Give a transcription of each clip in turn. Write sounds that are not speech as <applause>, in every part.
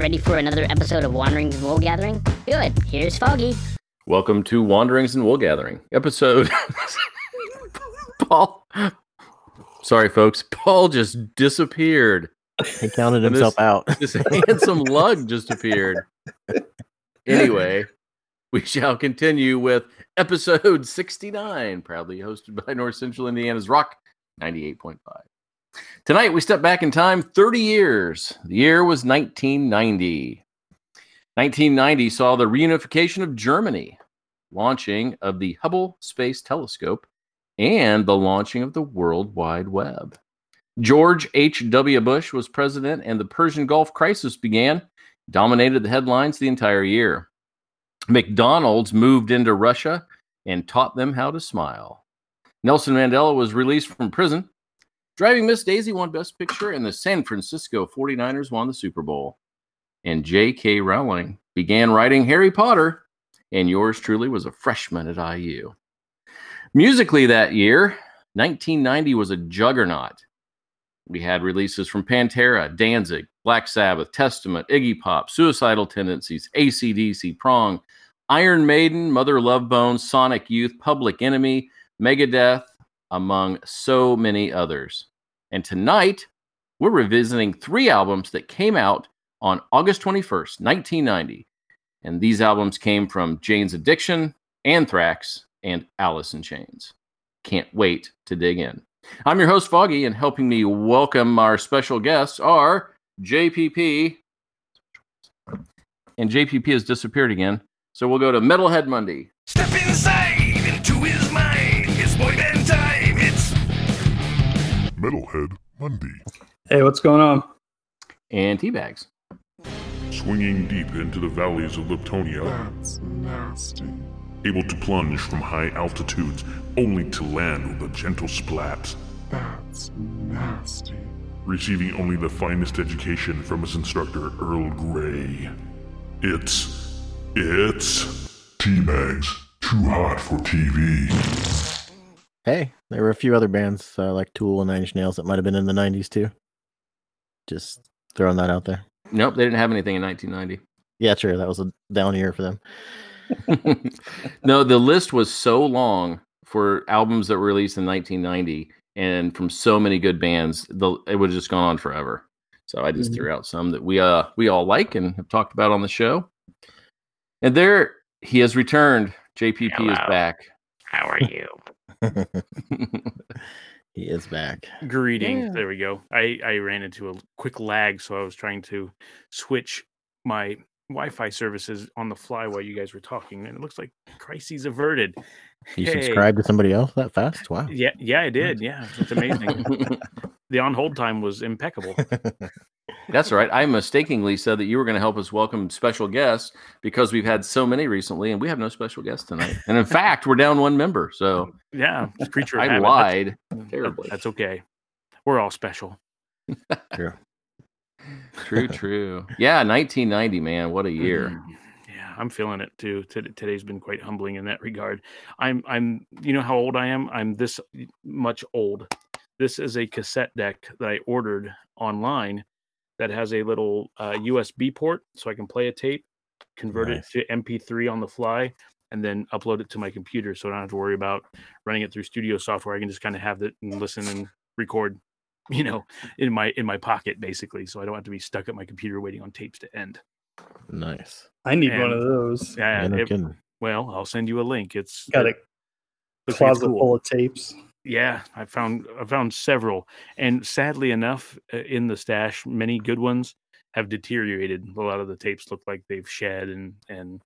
Ready for another episode of Wanderings and Wool Gathering? Good. Here's Foggy. Welcome to Wanderings and Wool Gathering, episode. <laughs> Paul. Sorry, folks. Paul just disappeared. He counted And himself this- out. <laughs> This handsome lug just appeared. Anyway, we shall continue with episode 69, proudly hosted by North Central Indiana's Rock 98.5. Tonight, we step back in time 30 years. The year was 1990. 1990 saw the reunification of Germany, launching of the Hubble Space Telescope, and the launching of the World Wide Web. George H.W. Bush was president, and the Persian Gulf crisis began, dominated the headlines the entire year. McDonald's moved into Russia and taught them how to smile. Nelson Mandela was released from prison. Driving Miss Daisy won Best Picture, and the San Francisco 49ers won the Super Bowl. And J.K. Rowling began writing Harry Potter, and yours truly was a freshman at IU. Musically that year, 1990 was a juggernaut. We had releases from Pantera, Danzig, Black Sabbath, Testament, Iggy Pop, Suicidal Tendencies, ACDC, Prong, Iron Maiden, Mother Love Bones, Sonic Youth, Public Enemy, Megadeth, among so many others. And tonight, we're revisiting three albums that came out on August 21st, 1990. And these albums came from Jane's Addiction, Anthrax, and Alice in Chains. Can't wait to dig in. I'm your host, Foggy, and helping me welcome our special guests are JPP. And JPP has disappeared again. So we'll go to Metalhead Monday. Step Metalhead Monday. Hey, what's going on? and Teabags. Swinging deep into the valleys of Liptonia, That's nasty. able to plunge from high altitudes only to land with a gentle splat. That's nasty. Receiving only the finest education from his instructor, Earl Grey. It's. It's. Teabags. Too hot for TV. Hey, there were a few other bands uh, like Tool and Nine Inch Nails that might have been in the '90s too. Just throwing that out there. Nope, they didn't have anything in 1990. Yeah, sure, that was a down year for them. <laughs> no, the list was so long for albums that were released in 1990 and from so many good bands, the, it would have just gone on forever. So I just Mhm. threw out some that we uh we all like and have talked about on the show. And there he has returned. JPP is back. How are you? <laughs> he is back. Greetings. Yeah. There we go. I, I ran into a quick lag, so I was trying to switch my Wi-Fi services on the fly while you guys were talking, and it looks like crises averted. You Hey. subscribed to somebody else that fast? Wow. Yeah, yeah, I did. Yeah, it's amazing. <laughs> the on hold time was impeccable. <laughs> That's right. I mistakenly said that you were going to help us welcome special guests because we've had so many recently, and we have no special guests tonight. And in fact, we're down one member. So Yeah, it's creature I habit. lied That's- terribly. That's okay. We're all special. <laughs> True. True, true. Yeah, 1990, man. What a year. Mhm. Yeah, I'm feeling it too. Tod- Today's been quite humbling in that regard. I'm, I'm, you know how old I am? I'm this much old. This is a cassette deck that I ordered online that has a little uh, USB port so I can play a tape, convert Nice. it to MP3 on the fly, and then upload it to my computer so I don't have to worry about running it through studio software. I can just kind of have it and listen and record, <laughs> you know, in my in my pocket basically, so I don't have to be stuck at my computer waiting on tapes to end. Nice. I need one of those. Yeah, Yeah, it- kidding. well, I'll send you a link. It's Got a it looks like it's closet cool. full of tapes. Yeah, I found I found several, and sadly enough, uh, in the stash, many good ones have deteriorated. A lot of the tapes look like they've shed and and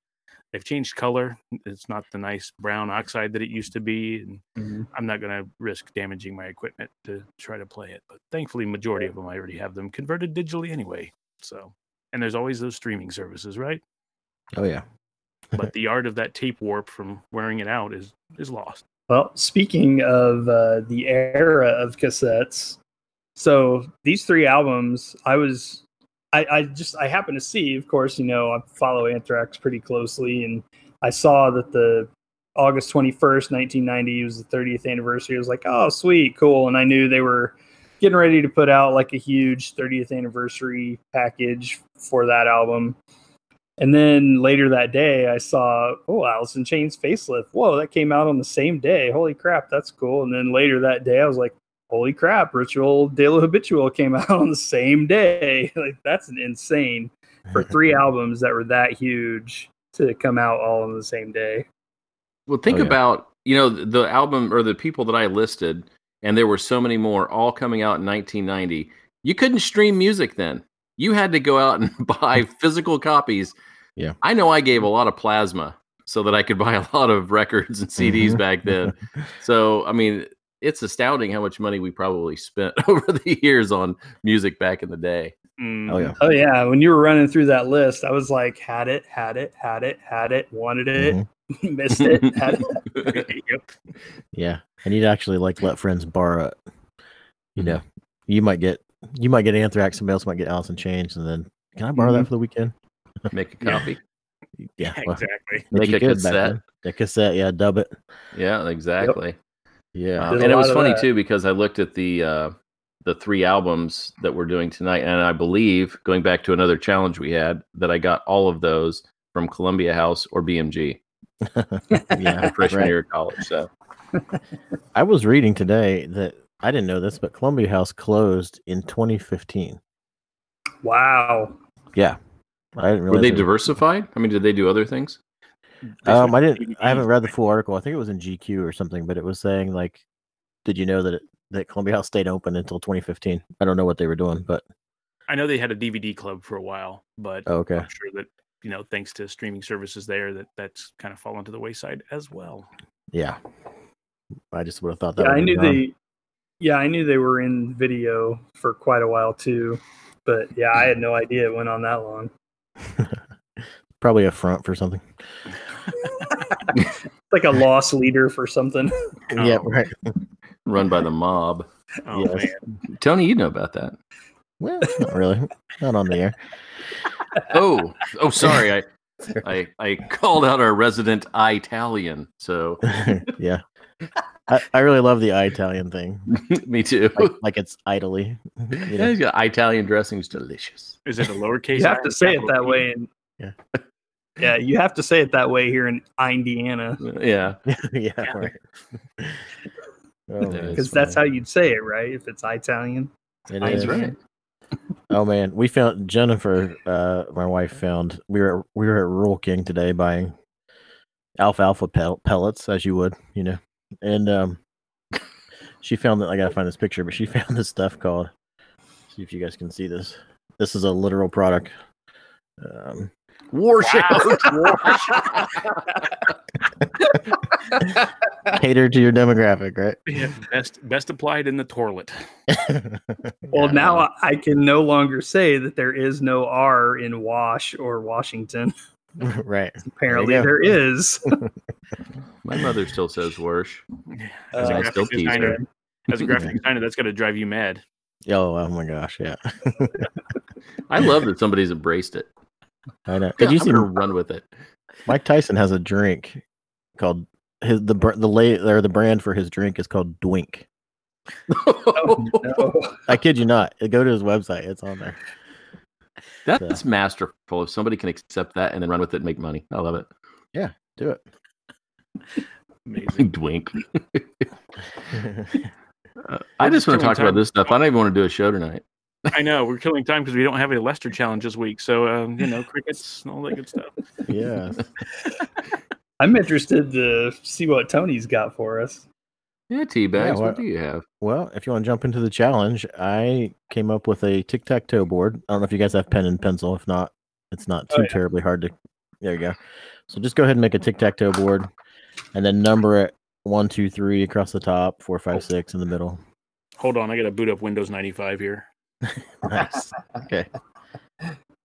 they've changed color. It's not the nice brown oxide that it used to be, and Mm-hmm. I'm not going to risk damaging my equipment to try to play it. But thankfully, majority of them I already have them converted digitally anyway. So, and there's always those streaming services, right? Oh yeah. But <laughs> the art of that tape warp from wearing it out is is lost. Well, speaking of uh, the era of cassettes, so these three albums, I was, I, I just, I happened to see, of course, you know, I follow Anthrax pretty closely, and I saw that the August 21st, 1990 was the 30th anniversary. I was like, oh, sweet, cool. And I knew they were getting ready to put out like a huge 30th anniversary package for that album. And then later that day, I saw, oh, Alice in Chains facelift. Whoa, that came out on the same day. Holy crap, that's cool. And then later that day, I was like, holy crap, Ritual De La Habitual came <laughs> out on the same day. <laughs> like, that's an insane for <laughs> three albums that were that huge to come out all on the same day. Well, think Oh, yeah. about you know the album or the people that I listed, and there were so many more, all coming out in 1990. You couldn't stream music then. You had to go out and <laughs> buy <laughs> physical copies. Yeah. I know I gave a lot of plasma so that I could <laughs> buy a lot of records and CDs Mhm. back then. So I mean, it's astounding how much money we probably spent over the years on music back in the day. Mm, Oh yeah. Oh, yeah. When you were running through that list, I was like, had it, had it, had it, had it, wanted it, Mhm. missed it, it. yep. Yeah. And you'd actually like let friends borrow it. You Mhm. know, you might get you might get Anthrax, somebody else might get Alice in Chains, and then can I borrow that for the weekend? Make a <laughs> copy. Yeah. well, exactly. Make you a could back cassette. then. A cassette, yeah, dub it. Yeah, exactly. Yeah. Um, and it was funny that. too because I looked at the uh, the three albums that we're doing tonight, and I believe going back to another challenge we had that I got all of those from Columbia House or BMG <laughs> yeah. <laughs> freshman right. year of college. So I was reading today that I didn't know this, but Columbia House closed in 2015. Wow. Yeah. I didn't were they it- diversified? I mean, did they do other things? Um, I didn't. I haven't read the full article. I think it was in GQ or something, but it was saying like, did you know that it, that Columbia House stayed open until 2015? I don't know what they were doing, but I know they had a DVD club for a while, but oh, okay. I'm sure that you know, thanks to streaming services there, that that's kind of fallen to the wayside as well. Yeah. I just would have thought that. Yeah, I knew been gone. they. Yeah, I knew they were in video for quite a while too, but yeah, I had no idea it went on that long. <laughs> Probably a front for something. <laughs> Like a loss leader for something. <laughs> Yeah, Oh, right. Run by the mob. Oh Yes. man, Tony, you know about that. Well, not really. Not on the air. Oh, oh, sorry. I I I called out our resident Italian. So yeah. I, I really love the Italian thing. <laughs> me too. Like, like it's idly. You Yeah, know? he's got Italian dressing's delicious. is it a lowercase? You have to say it that T? way, and Yeah. <laughs> yeah, you have to say it that way here in Indiana <laughs> Yeah. yeah, right. Oh, man, because that's how you'd say it, right? If it's Italian. It That's is. right. Oh man, we found Jennifer, uh, my wife found we were we were at Rural King today buying alfalfa pel- pellets, as you would, you know, and um, she found that I gotta find this picture, but she <laughs> found this stuff called. See if you guys can see this. This is a literal product. Um, War shout. <laughs> <laughs> catered to your demographic, right? Yeah, best best applied in the toilet. Well, now I- I can no longer say that there is no R in Wash or Washington. <laughs> right. Apparently, go. there <laughs> is. <laughs> My mother still says worse. As Uh, a I still graphic designer, as a graphic designer, that's going to drive you mad. Oh, oh my gosh, yeah. I love that somebody's embraced it. I know. Did you see gonna run with it? Mike Tyson has a drink called his the the lay or the brand for his drink is called Dwink. oh, no. I kid you not. Go to his website. It's on there. That's masterful. If somebody can accept that and then run with it and make money, I love it. Yeah, do it. Amazing. <laughs> Dwink. <laughs> Uh, I just want to killing talk about this stuff. I don't even want to do a show tonight. I know we're killing time because we don't have a Lester challenge this week. So um, you know, crickets and all that good stuff. Yeah. <laughs> I'm interested to see what Tony's got for us. Yeah, tea bags. Yeah, what what- do you have? Well, if you want to jump into the challenge, I came up with a tic tac toe board. I don't know if you guys have pen and pencil. If not, it's not Oh, too yeah. terribly hard to. There you go. So just go ahead and make a tic tac toe board, and then number it one, two, three across the top, four, five, six in the middle. Hold on, I got to boot up Windows 95 here. <laughs> Nice. okay.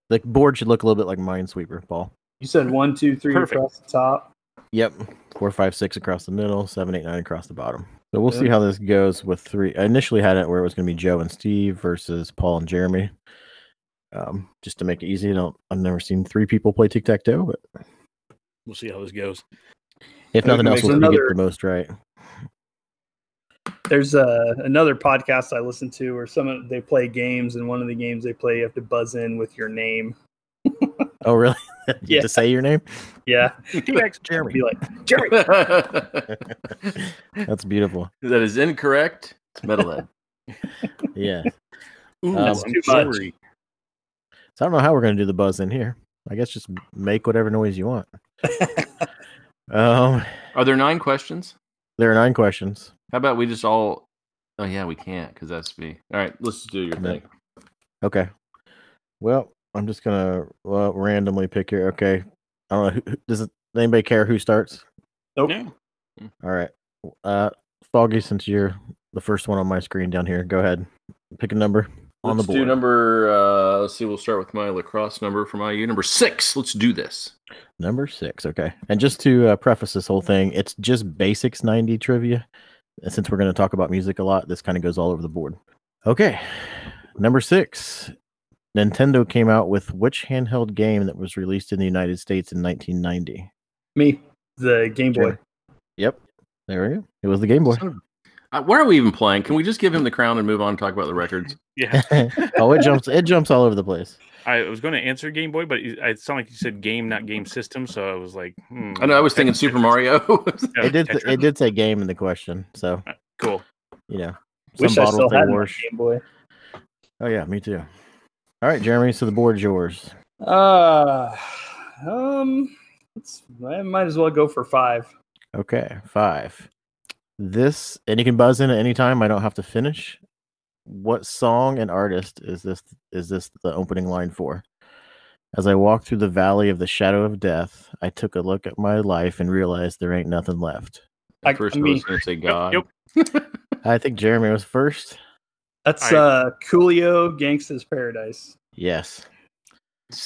The board should look a little bit like Minesweeper, Paul. You said one, two, three Perfect. across the top. Yep. Four, five, six across the middle, seven, eight, nine across the bottom. So we'll see how this goes with three. I initially had it where it was going to be Joe and Steve versus Paul and Jeremy. Um, just to make it easy. I don't, I've never seen three people play tic tac toe, but We'll see how this goes. if nothing else, we'll so see who gets another- the most right. There's uh, another podcast I listen to where some of, they play games, and one of the games they play, you have to buzz in with your name. <laughs> Oh, really? <laughs> You have Yeah. to say your name? Yeah, <laughs> Jeremy. be like <laughs> Jerry. That's beautiful. that is incorrect. It's metalhead. Yeah. Ooh, Um, I'm too much. sorry. So I don't know how we're going to do the buzz in here. I guess just make whatever noise you want. um, Are there nine questions? there are nine questions. How about we just all? Oh yeah, we can't because that's me. All right, let's just do your thing. Okay. Well, I'm just gonna well, randomly pick here. Okay. I don't know. Who, who- does it, anybody care who starts? Nope. Yeah. All right. Uh, Foggy, since you're the first one on my screen down here, go ahead. Pick a number on let's the board. do number. Uh, let's see. We'll start with my lacrosse number from IU. Number six. Let's do this. Number six. Okay. And just to uh, preface this whole thing, it's just basics 90 trivia. And since we're going to talk about music a lot, this kind of goes all over the board. Okay. Number six. Nintendo came out with which handheld game that was released in the United States in 1990? Me, the Game Boy. Sure. Yep. There we go. It was the Game Boy. Son of- Uh, why are we even playing? Can we just give him the crown and move on and talk about the records? <laughs> Yeah. <laughs> oh, it jumps. It jumps all over the place. I was going to answer Game Boy, but it it sounded like you said game, not game system. So I was like, hmm. I know. I was thinking Super Mario. <laughs> It did. Tetris. It did say game in the question. So Cool. you know, some Wish I bottle still thing had my. Game Boy. Oh yeah, me too. All right, Jeremy. So the board's yours. Uh, um, let's, I might as well go for five. Okay, five. This, and you can buzz in at any time. I don't have to finish. What song and artist is this? Is this the opening line for? As I walked through the valley of the shadow of death, I took a look at my life and realized there ain't nothing left. I- First, I I, was going to say <laughs> God. Yep. <laughs> I think Jeremy was first. That's I- uh Coolio Gangsta's Paradise. Yes.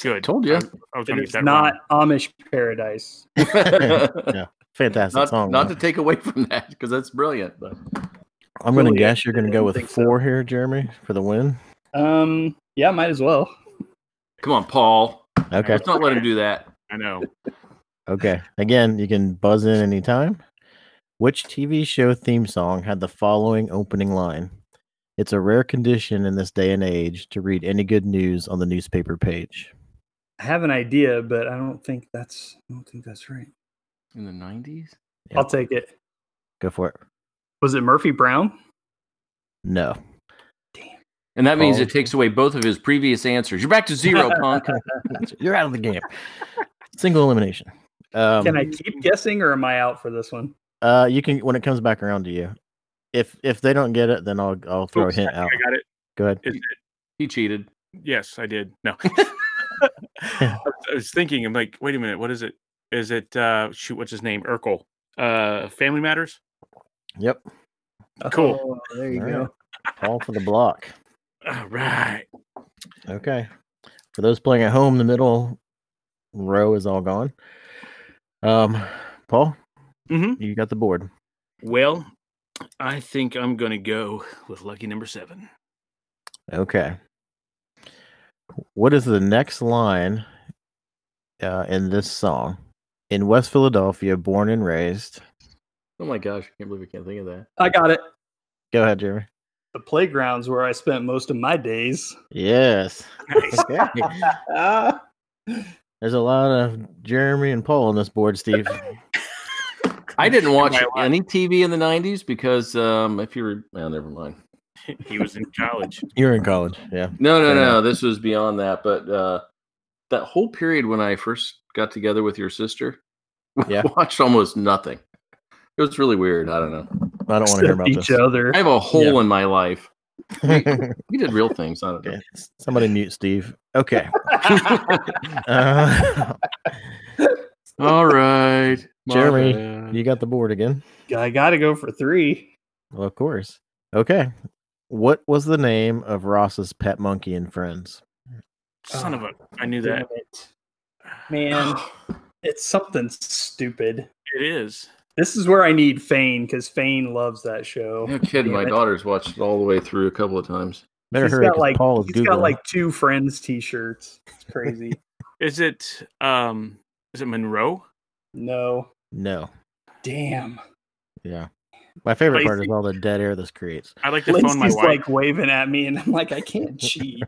Good. Told ya. I, I was And it's not wrong. Amish Paradise. <laughs> <laughs> yeah. Fantastic not, song. not though. to take away from that because that's brilliant. But I'm going to guess you're going to go with think so. four here, Jeremy, for the win. Um, yeah, might as well. come on, Paul. Okay. Let's not let him do that. I know. Okay. Again, you can buzz in anytime. Which TV show theme song had the following opening line? It's a rare condition in this day and age to read any good news on the newspaper page. I have an idea, but I don't think that's I don't think that's right. In the nineties. Yep. I'll take it. Go for it. Was it Murphy Brown? No. Damn. And that means Paul. it takes away both of his previous answers. You're back to zero, <laughs> punk. <laughs> You're out of the game. Single elimination. Um, Can I keep guessing, or am I out for this one? uh, you can when it comes back around to you. If if they don't get it, then I'll I'll throw Oops, a hint I out. I got it. Go ahead. Is it? he cheated. Yes, I did. No. <laughs> <laughs> I was thinking, I'm like, wait a minute, what is it? Is it uh shoot, what's his name? Urkel. Uh Family Matters? Yep. Cool. Oh, there you All go. right. Paul for the block. All right. Okay. For those playing at home, the middle row is all gone. Um, Paul, Mhm. you got the board. Well, I think I'm gonna go with lucky number seven. Okay. What is the next line uh, in this song? In West Philadelphia, born and raised. Oh my gosh, I can't believe I can't think of that. I got it. Go ahead, Jeremy. The playgrounds where I spent most of my days. Yes. Nice. <laughs> <laughs> Ah, There's a lot of Jeremy and Paul on this board, Steve. I didn't watch By a lot. any TV in the '90s because um, if you were, well, never mind. <laughs> he was in college. You're in college. Yeah. No, no, no. This was beyond that. But uh, that whole period when I first got together with your sister, we <laughs> Yeah. watched almost nothing. It was really weird. I don't know. I don't want to hear about each this. other. I have a hole Yeah. in my life. <laughs> We did real things. I don't know. Okay. Somebody mute Steve. Okay. Uh, All right, my Jeremy, bad. you got the board again. I got to go for three. Well, of course. Okay. What was the name of Ross's pet monkey and Friends? Son of a I knew that. it. Man, <sighs> it's something stupid. It is. This is where I need Fane because Fane loves that show. No kidding. My it. daughter's watched it all the way through a couple of times. Better He's hurry, got 'cause like Paul is he's Googling. got like two friends T-shirts. It's crazy. <laughs> Is it um is it Monroe? no, no. damn. Yeah. My favorite part is all the dead air this creates. I like to phone my Lacey's wife. like waving at me, and I'm like, I can't <laughs> cheat.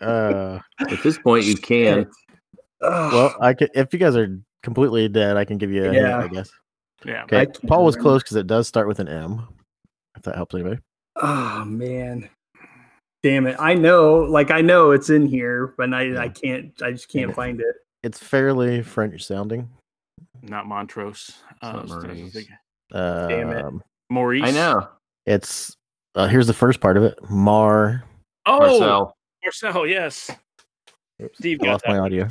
Uh, At this point, you can. Well, I could if you guys are completely dead, I can give you a hint, Yeah. I guess. yeah. Okay, I Paul was remember. close because it does start with an M. If that helps anybody. oh man, damn it! I know, like I know it's in here, but I I can't. I just can't find it. It's fairly French sounding. Not Montrose. Uh, not Maurice. thinking- Um, Damn it. Maurice. I know. It's uh, here's the first part of it. Mar. Oh, Marcel. Marcel. Yes. Oops, Steve I got lost that. my audio.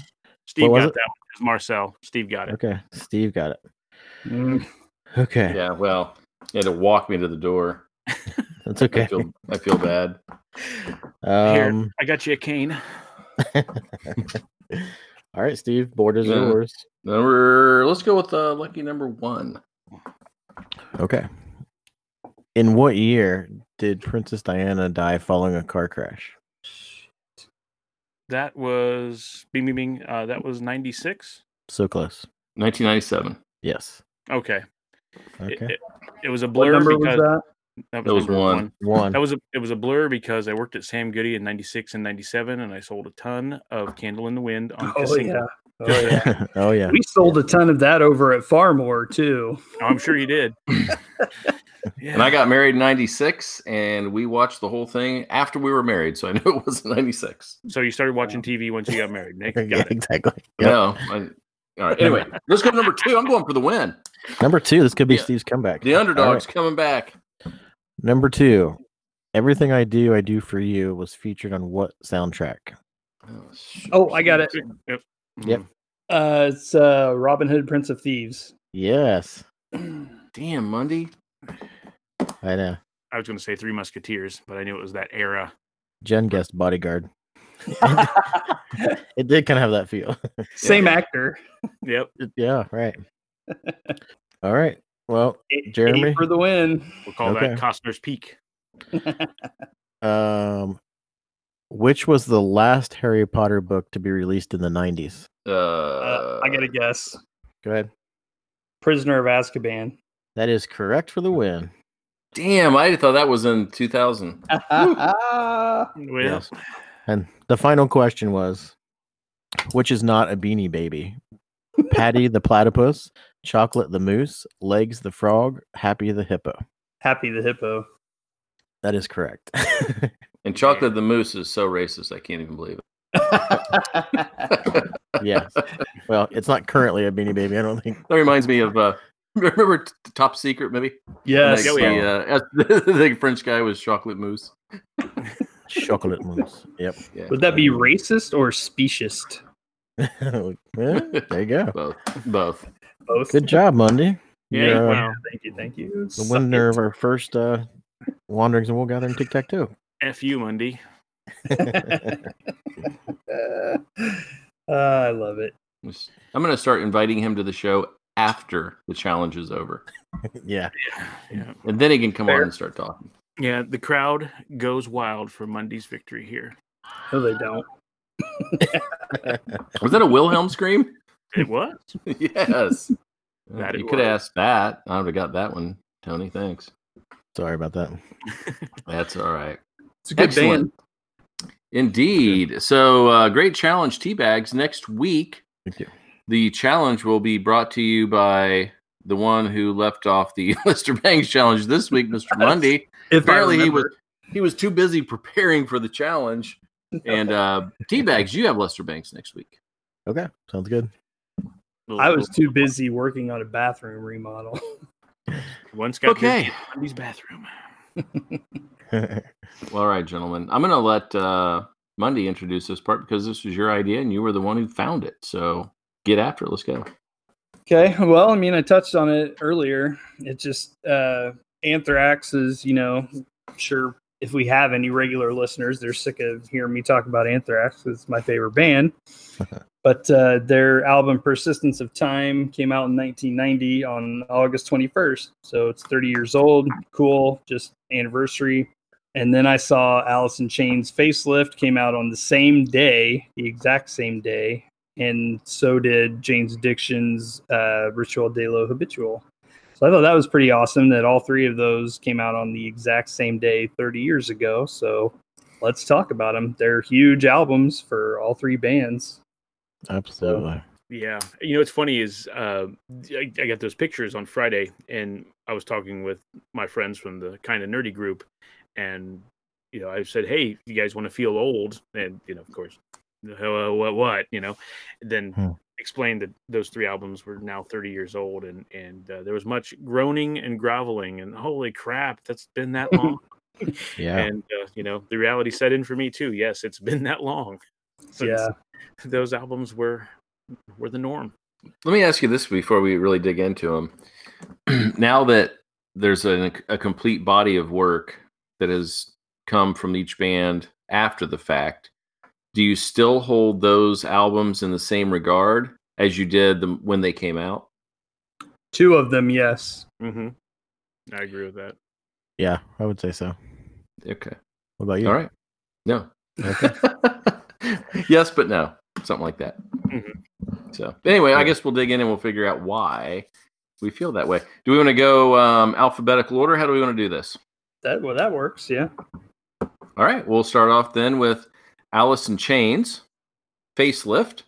Steve was got it? that one. It was Marcel. Steve got it. Okay, Steve got it. Mm. Okay, Yeah, well, you had to walk me to the door. that's I okay. feel, I feel bad. Here, Um, I got you a cane. <laughs> <laughs> all right, Steve. Board is Yeah. yours. Number, let's go with uh, lucky number one. Okay. In what year did Princess Diana die following a car crash? That was Bing Bing Bing. Uh, that was ninety six. So close. 1997. Yes. Okay. Okay. it, it was a blur. What blur number because was that? That was, That was number one. One. That was a it was a blur because I worked at Sam Goody in '96 and '97, and I sold a ton of Candle in the Wind on <laughs> Oh cassette. yeah. <laughs> Oh yeah. oh yeah. We sold a ton of that over at Farmore too. Oh, I'm sure you did. <laughs> yeah. And I got married in 96, and we watched the whole thing after we were married. So I knew it was 96. so you started watching TV once you got married, Nick. Yeah, Got it. exactly. Yep. No. I, all right. Anyway, let's go to number two. I'm going for the win. Number two. This could be Yeah. Steve's comeback. The underdog's right. coming back. Number two. Everything I do, I do for you was featured on what soundtrack? Oh. Oh, I got it. Yep. Yep. Mhm. Uh, it's uh, Robin Hood, Prince of Thieves. Yes. <clears throat> Damn, Monday. I know. I was going to say Three Musketeers, but I knew it was that era. Jen guessed bodyguard. <laughs> It did kind of have that feel. Same actor. Yep. <laughs> yeah, right. All right. Well, Jeremy? for the win. We'll call Okay. that Costner's Peak. <laughs> um which was the last Harry Potter book to be released in the 90s? Uh, Uh, I gotta guess. Go ahead. Prisoner of Azkaban. That is correct for the win. Damn, I thought that was in 2000. <laughs> Well, Yes. And the final question was which is not a beanie baby? <laughs> Patty the platypus, Chocolate the moose, Legs the frog, Happy the hippo. Happy the hippo. That is correct. <laughs> And Chocolate the Moose is so racist, I can't even believe it. <laughs> yes. Well, it's not currently a beanie baby, I don't think. That reminds me of uh, remember T- Top Secret maybe? yes. Like, yeah. the, uh, <laughs> the French guy was Chocolate Moose. Chocolate moose. Yep. Yeah, Would that be racist or speciest? There you go. both? Both. Both. Good job, Monday. Yeah, You're, uh, Thank you. Thank you. the winner of our first uh, Wanderings and Wool Gathering Tic Tac Toe. F you, Monday. uh, <laughs> <laughs> I love it. I'm going to start inviting him to the show after the challenge is over, <laughs> yeah. Yeah. and then he can come Fair. on and start talking. Yeah. The crowd goes wild for Monday's victory here. No, they don't. Was that a Wilhelm scream? It was. <laughs> yes. <laughs> That you it could have was. asked that. I would have got that one, Tony. Thanks. Sorry about that. <laughs> That's all right. It's a good Excellent. band. Indeed. So, uh, great challenge, tea bags. Next week, Thank you. the challenge will be brought to you by the one who left off the Mr. Bangs challenge this week, Mr. Monday. If Apparently, he was he was too busy preparing for the challenge. And uh, tea bags, you have Lester Bangs next week. Okay. Sounds good. I was too busy working on a bathroom remodel. <laughs> Once got busy Okay. in Monday's bathroom. <laughs> Well, all right, gentlemen. I'm going to let uh, Monday introduce this part because this was your idea and you were the one who found it. So get after it. Let's go. Okay. Well, I mean, I touched on it earlier. It's just uh, anthrax is, you know, I'm sure if we have any regular listeners, they're sick of hearing me talk about anthrax. It's my favorite band. <laughs> but uh, their album Persistence of Time came out in 1990 on August 21st. So it's 30 years old. Cool. Just anniversary. And then I saw in Chains Facelift came out on the same day, the exact same day, and so did Jane's Addiction's uh, Ritual de lo Habitual. So I thought that was pretty awesome that all three of those came out on the exact same day 30 years ago. So let's talk about them. They're huge albums for all three bands. Absolutely. Yeah, you know what's funny is uh, I, I got those pictures on Friday, and I was talking with my friends from the kind of nerdy group, and you know I said, "Hey, you guys want to feel old?" And you know, of course, "Uh, what, what, you know, then Hmm. explained that those three albums were now 30 years old, and and uh, there was much groaning and groveling, and holy crap, that's been that <laughs> long. Yeah. And uh, you know, the reality set in for me too. Yes, it's been that long. since <laughs> Yeah. <laughs> those albums were were the norm. Let me ask you this before we really dig into them. <clears throat> now that there's a, a complete body of work that has come from each band after the fact, do you still hold those albums in the same regard as you did them when they came out? Two of them, yes. Mm-hmm. I agree with that. Yeah, I would say so. Okay. What about you? All right. No. <laughs> <laughs> yes, but no. Something like that. Mhm. So anyway, I guess we'll dig in and we'll figure out why we feel that way. Do we want to go um, alphabetical order? How do we want to do this? That well, that works. Yeah. All right, we'll start off then with Alice in Chains, facelift.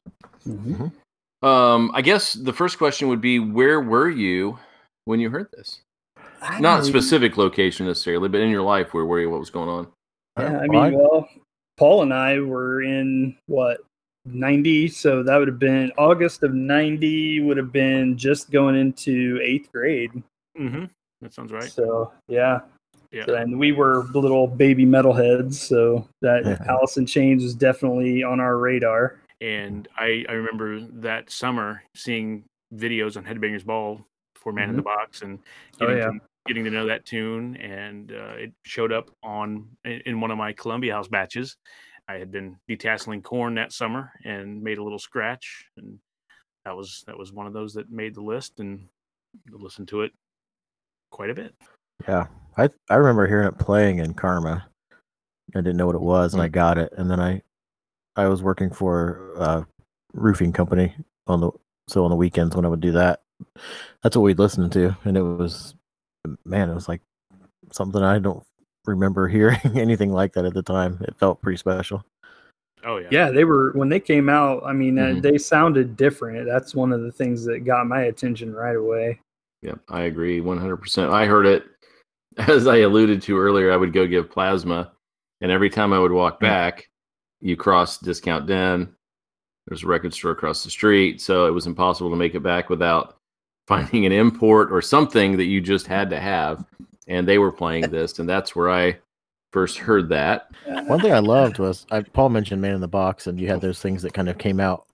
Um, I guess the first question would be, where were you when you heard this? I Not don't specific location necessarily, but in your life, where were you? What was going on? Yeah, I mean, well, Paul and I were in what 90, so that would have been August of 90 would have been just going into 8th grade. Mm-hmm. That sounds right. So, yeah. Yeah. So, and we were little baby metalheads, so that Yeah. Alice in Chains was definitely on our radar. And I, I remember that summer seeing videos on Headbangers Ball for Man in the Box and Oh, yeah. to, getting to know that tune. And uh, it showed up on in, one of my Columbia House batches. I had been detasseling corn that summer and made a little scratch, and that was that was one of those that made the list and listened to it quite a bit. Yeah, I I remember hearing it playing in Karma. I didn't know what it was, and I got it, and then I I was working for a roofing company on the so on the weekends when I would do that, that's what we'd listen to, and it was man, it was like something I don't remember hearing <laughs> anything like that at the time. It felt pretty special. Oh yeah, Yeah, they were when they came out. I mean, uh, Mhm. they sounded different. That's one of the things that got my attention right away. Yeah, I agree 100%. I heard it, <laughs> as I alluded to earlier, I would go give plasma, and every time I would walk back, you cross Discount Den. There's a record store across the street, so it was impossible to make it back without finding an import or something that you just had to have. And they were playing <laughs> this, and that's where I first heard that. One thing I loved was I Paul mentioned Man in the Box, and you had those things that kind of came out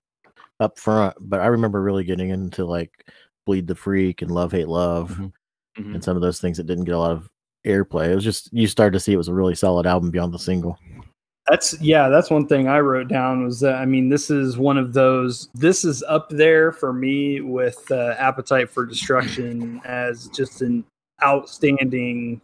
up front. But I remember really getting into like Bleed the Freak and Love Hate Love, Mhm. Mhm. and some of those things that didn't get a lot of airplay. It was just you started to see it was a really solid album beyond the single. That's yeah, that's one thing I wrote down was that I mean this is one of those this is up there for me with uh, Appetite for Destruction as just an outstanding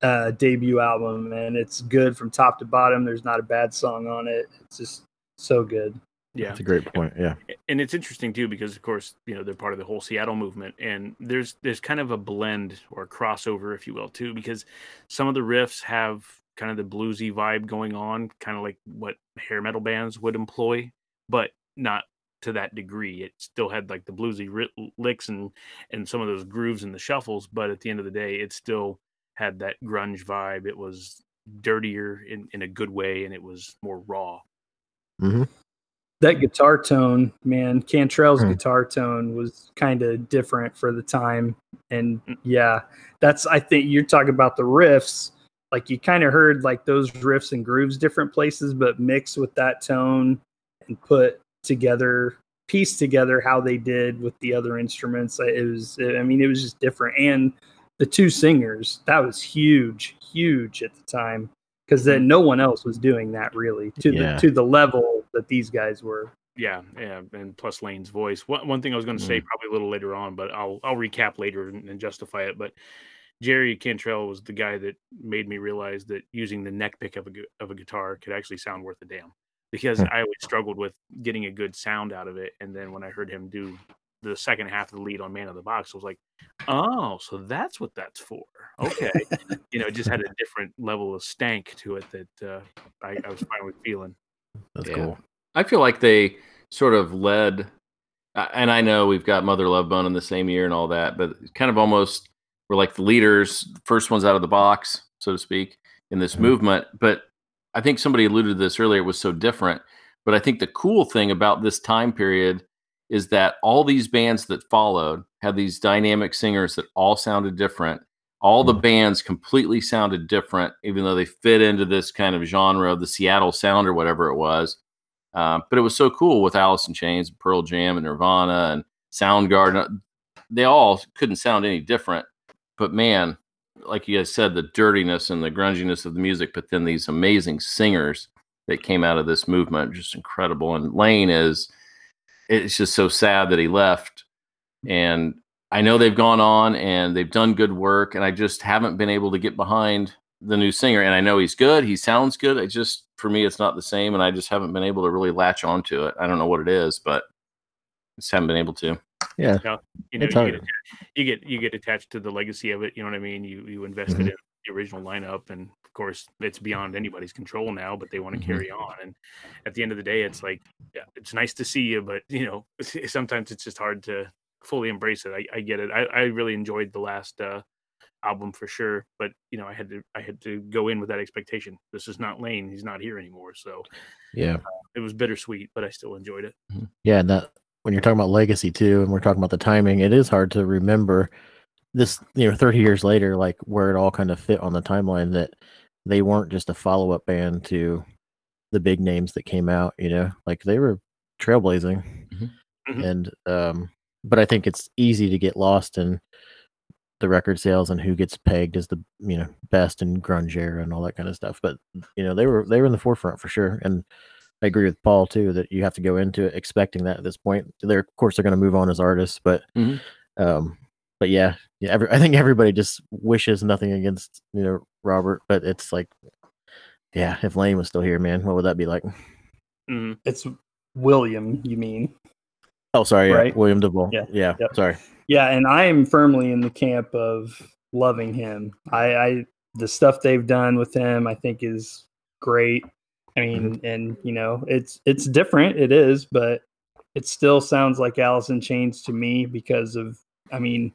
uh, debut album and it's good from top to bottom. There's not a bad song on it. It's just so good. yeah. That's a great point. Yeah. and it's interesting too because of course you know they're part of the whole Seattle movement and there's there's kind of a blend or crossover if you will too because some of the riffs have kind of the bluesy vibe going on kind of like what hair metal bands would employ but not to that degree it still had like the bluesy ri- licks and and some of those grooves and the shuffles but at the end of the day it still had that grunge vibe it was dirtier in, in a good way and it was more raw hmm That guitar tone, man, Cantrell's Hmm. guitar tone was kind of different for the time. And yeah, that's I think you're talking about the riffs. Like you kind of heard like those riffs and grooves different places, but mixed with that tone and put together, piece together how they did with the other instruments. Uh, it was, I mean, it was just different. And the two singers, that was huge, huge at the time because then no one else was doing that really to Yeah. the to the level that these guys were. Yeah, yeah, and plus Lane's voice. One one thing I was going to say hmm. probably a little later on, but I'll I'll recap later and, and justify it. But Jerry Cantrell was the guy that made me realize that using the neck pick of a of a guitar could actually sound worth a damn. Because Hmm. I always struggled with getting a good sound out of it, and then when I heard him do the second half of the lead on Man of the Box. I was like, oh, so that's what that's for. Okay, <laughs> you know, it just had a different level of stank to it that uh, I, I was finally feeling. That's Yeah. cool. I feel like they sort of led, uh, and I know we've got Mother Love Bone in the same year and all that, but kind of almost were like the leaders, first ones out of the box, so to speak, in this Mhm. movement. But I think somebody alluded to this earlier, it was so different. But I think the cool thing about this time period is that all these bands that followed had these dynamic singers that all sounded different. All the Mhm. bands completely sounded different, even though they fit into this kind of genre of the Seattle sound or whatever it was. Uh, but it was so cool with Alice in Chains, Pearl Jam, and Nirvana, and Soundgarden. They all couldn't sound any different. But man, like you guys said, the dirtiness and the grunginess of the music, but then these amazing singers that came out of this movement, just incredible. And Lane is, it's just so sad that he left. And I know they've gone on and they've done good work, and I just haven't been able to get behind the new singer. And I know he's good, he sounds good. I just, for me, it's not the same, and I just haven't been able to really latch onto it. I don't know what it is, but just haven't been able to. Yeah. You know, It's you get, you get you get attached to the legacy of it. You know what I mean? You you invested Mhm. in the original lineup, and of course, it's beyond anybody's control now. But they want to Mhm. carry on, and at the end of the day, it's like yeah, it's nice to see you, but you know, <laughs> sometimes it's just hard to fully embrace it. I, I get it. I, I really enjoyed the last uh, album for sure, but you know, I had to I had to go in with that expectation. This is not Lane. He's not here anymore, so Yeah. it was bittersweet, but I still enjoyed it. Yeah, and that when you're talking about legacy too, and we're talking about the timing, it is hard to remember this, you know, 30 years later, like where it all kind of fit on the timeline that they weren't just a follow up band to the big names that came out, you know, like they were trailblazing. Mhm. And, um, but I think it's easy to get lost in the record sales and who gets pegged as the, you know, best in grunge era and all that kind of stuff. But, you know, they were, they were in the forefront for sure. And, I agree with Paul too that you have to go into it expecting that at this point. They're of course they're going to move on as artists, but Mhm. um, but yeah, yeah. Every, I think everybody just wishes nothing against you know Robert, but it's like, yeah, if Lane was still here, man, what would that be like? hmm It's William, you mean? Oh, sorry, yeah, Right. William DuVall. Yeah, yeah. yep. Sorry. Yeah, and I am firmly in the camp of loving him. I, I the stuff they've done with him, I think, is great. I mean, mm-hmm. and you know, it's it's different. It is, but it still sounds like Alice in Chains to me because of. I mean,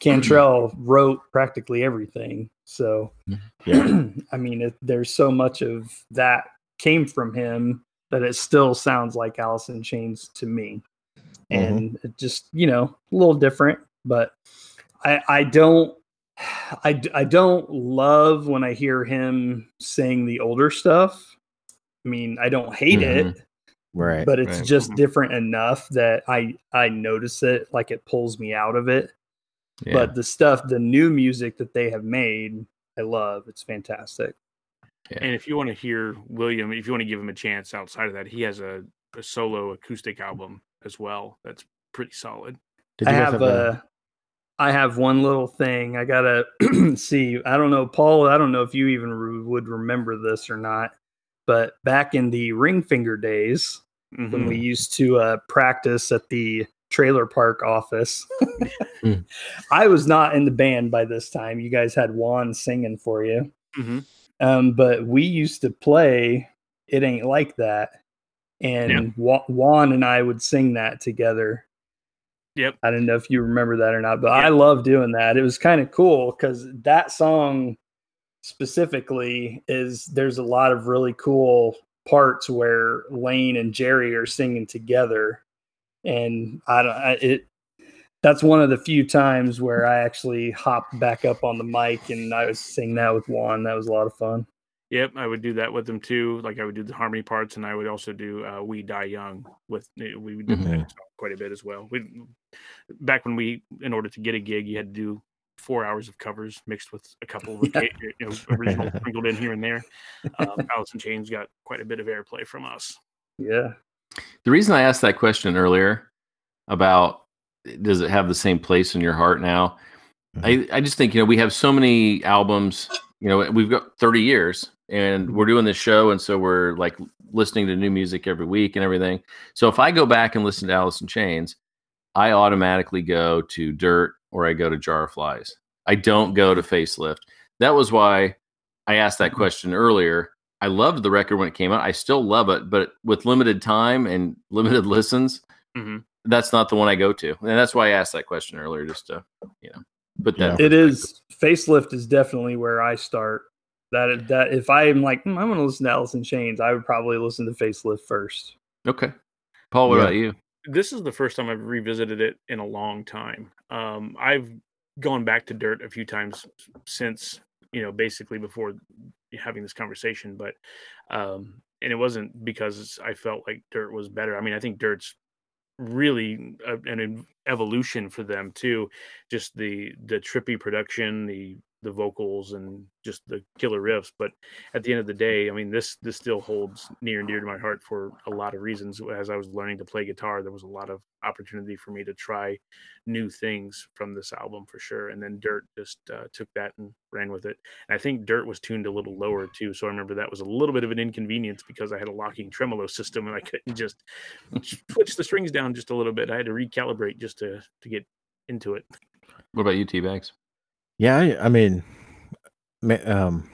Cantrell wrote practically everything, so Yeah. <clears throat> I mean, it, there's so much of that came from him that it still sounds like Alice in Chains to me. Mm-hmm. And it just, you know, a little different, but I, I don't, I I don't love when I hear him sing the older stuff. I mean, I don't hate it, Right. but it's right. just Mhm. different enough that I, I notice it, like it pulls me out of it. Yeah. But the stuff, the new music that they have made, I love. It's fantastic. And if you want to hear William, if you want to give him a chance outside of that, he has a, a solo acoustic album as well. That's pretty solid. Did I you guys have a- a, I have one little thing. I gotta <clears throat> see. I don't know, Paul. I don't know if you even re- would remember this or not. But back in the ring finger days, when Mhm. we used to uh, practice at the trailer park office, Hmm. <laughs> I was not in the band by this time. You guys had Juan singing for you, Mhm. um, but we used to play. It ain't like that, and Wa- Juan and I would sing that together. Yep. I don't know if you remember that or not, but Yeah. I love doing that. It was kind of cool because that song specifically is there's a lot of really cool parts where Lane and Jerry are singing together, and I don't. I, it that's one of the few times where I actually hopped back up on the mic and I was singing that with Juan. That was a lot of fun. Yep, I would do that with them too. Like I would do the harmony parts, and I would also do uh, "We Die Young" with eh, we did Mhm. that quite a bit as well. We back when we, in order to get a gig, you had to do four hours of covers mixed with a couple of <laughs> Yeah. you know, originals <laughs> sprinkled in here and there. Um, Alice in Chains got quite a bit of airplay from us. Yeah. The reason I asked that question earlier about does it have the same place in your heart now? I, I just think, you know, we have so many albums, you know, we've got 30 years and we're doing this show. And so we're like listening to new music every week and everything. So if I go back and listen to Alice in Chains, I automatically go to Dirt or I go to Jar of Flies. I don't go to Facelift. That was why I asked that question earlier. I loved the record when it came out. I still love it, but with limited time and <laughs> limited listens, Mhm. that's not the one I go to. And that's why I asked that question earlier, just to, you know, put that. It is facelift is definitely where I start. That that if I'm like "Hmm, I'm going to listen to Alice in Chains, I would probably listen to facelift first. Okay. Paul, what Yeah. about you? This is the first time I've revisited it in a long time. Um, I've gone back to Dirt a few times since, you know, basically before having this conversation, but um, and it wasn't because I felt like Dirt was better. I mean, I think Dirt's really a, an evolution for them too. Just the the trippy production, the the vocals, and just the killer riffs. But at the end of the day, I mean, this this still holds near and dear to my heart for a lot of reasons. As I was learning to play guitar, there was a lot of opportunity for me to try new things from this album for sure. And then Dirt just uh, took that and ran with it. And I think Dirt was tuned a little lower too, so I remember that was a little bit of an inconvenience because I had a locking tremolo system and I couldn't just switch the strings down just a little bit. I had to recalibrate just to to get into it. What about you, T Bags? Yeah, I, I mean, ma- um,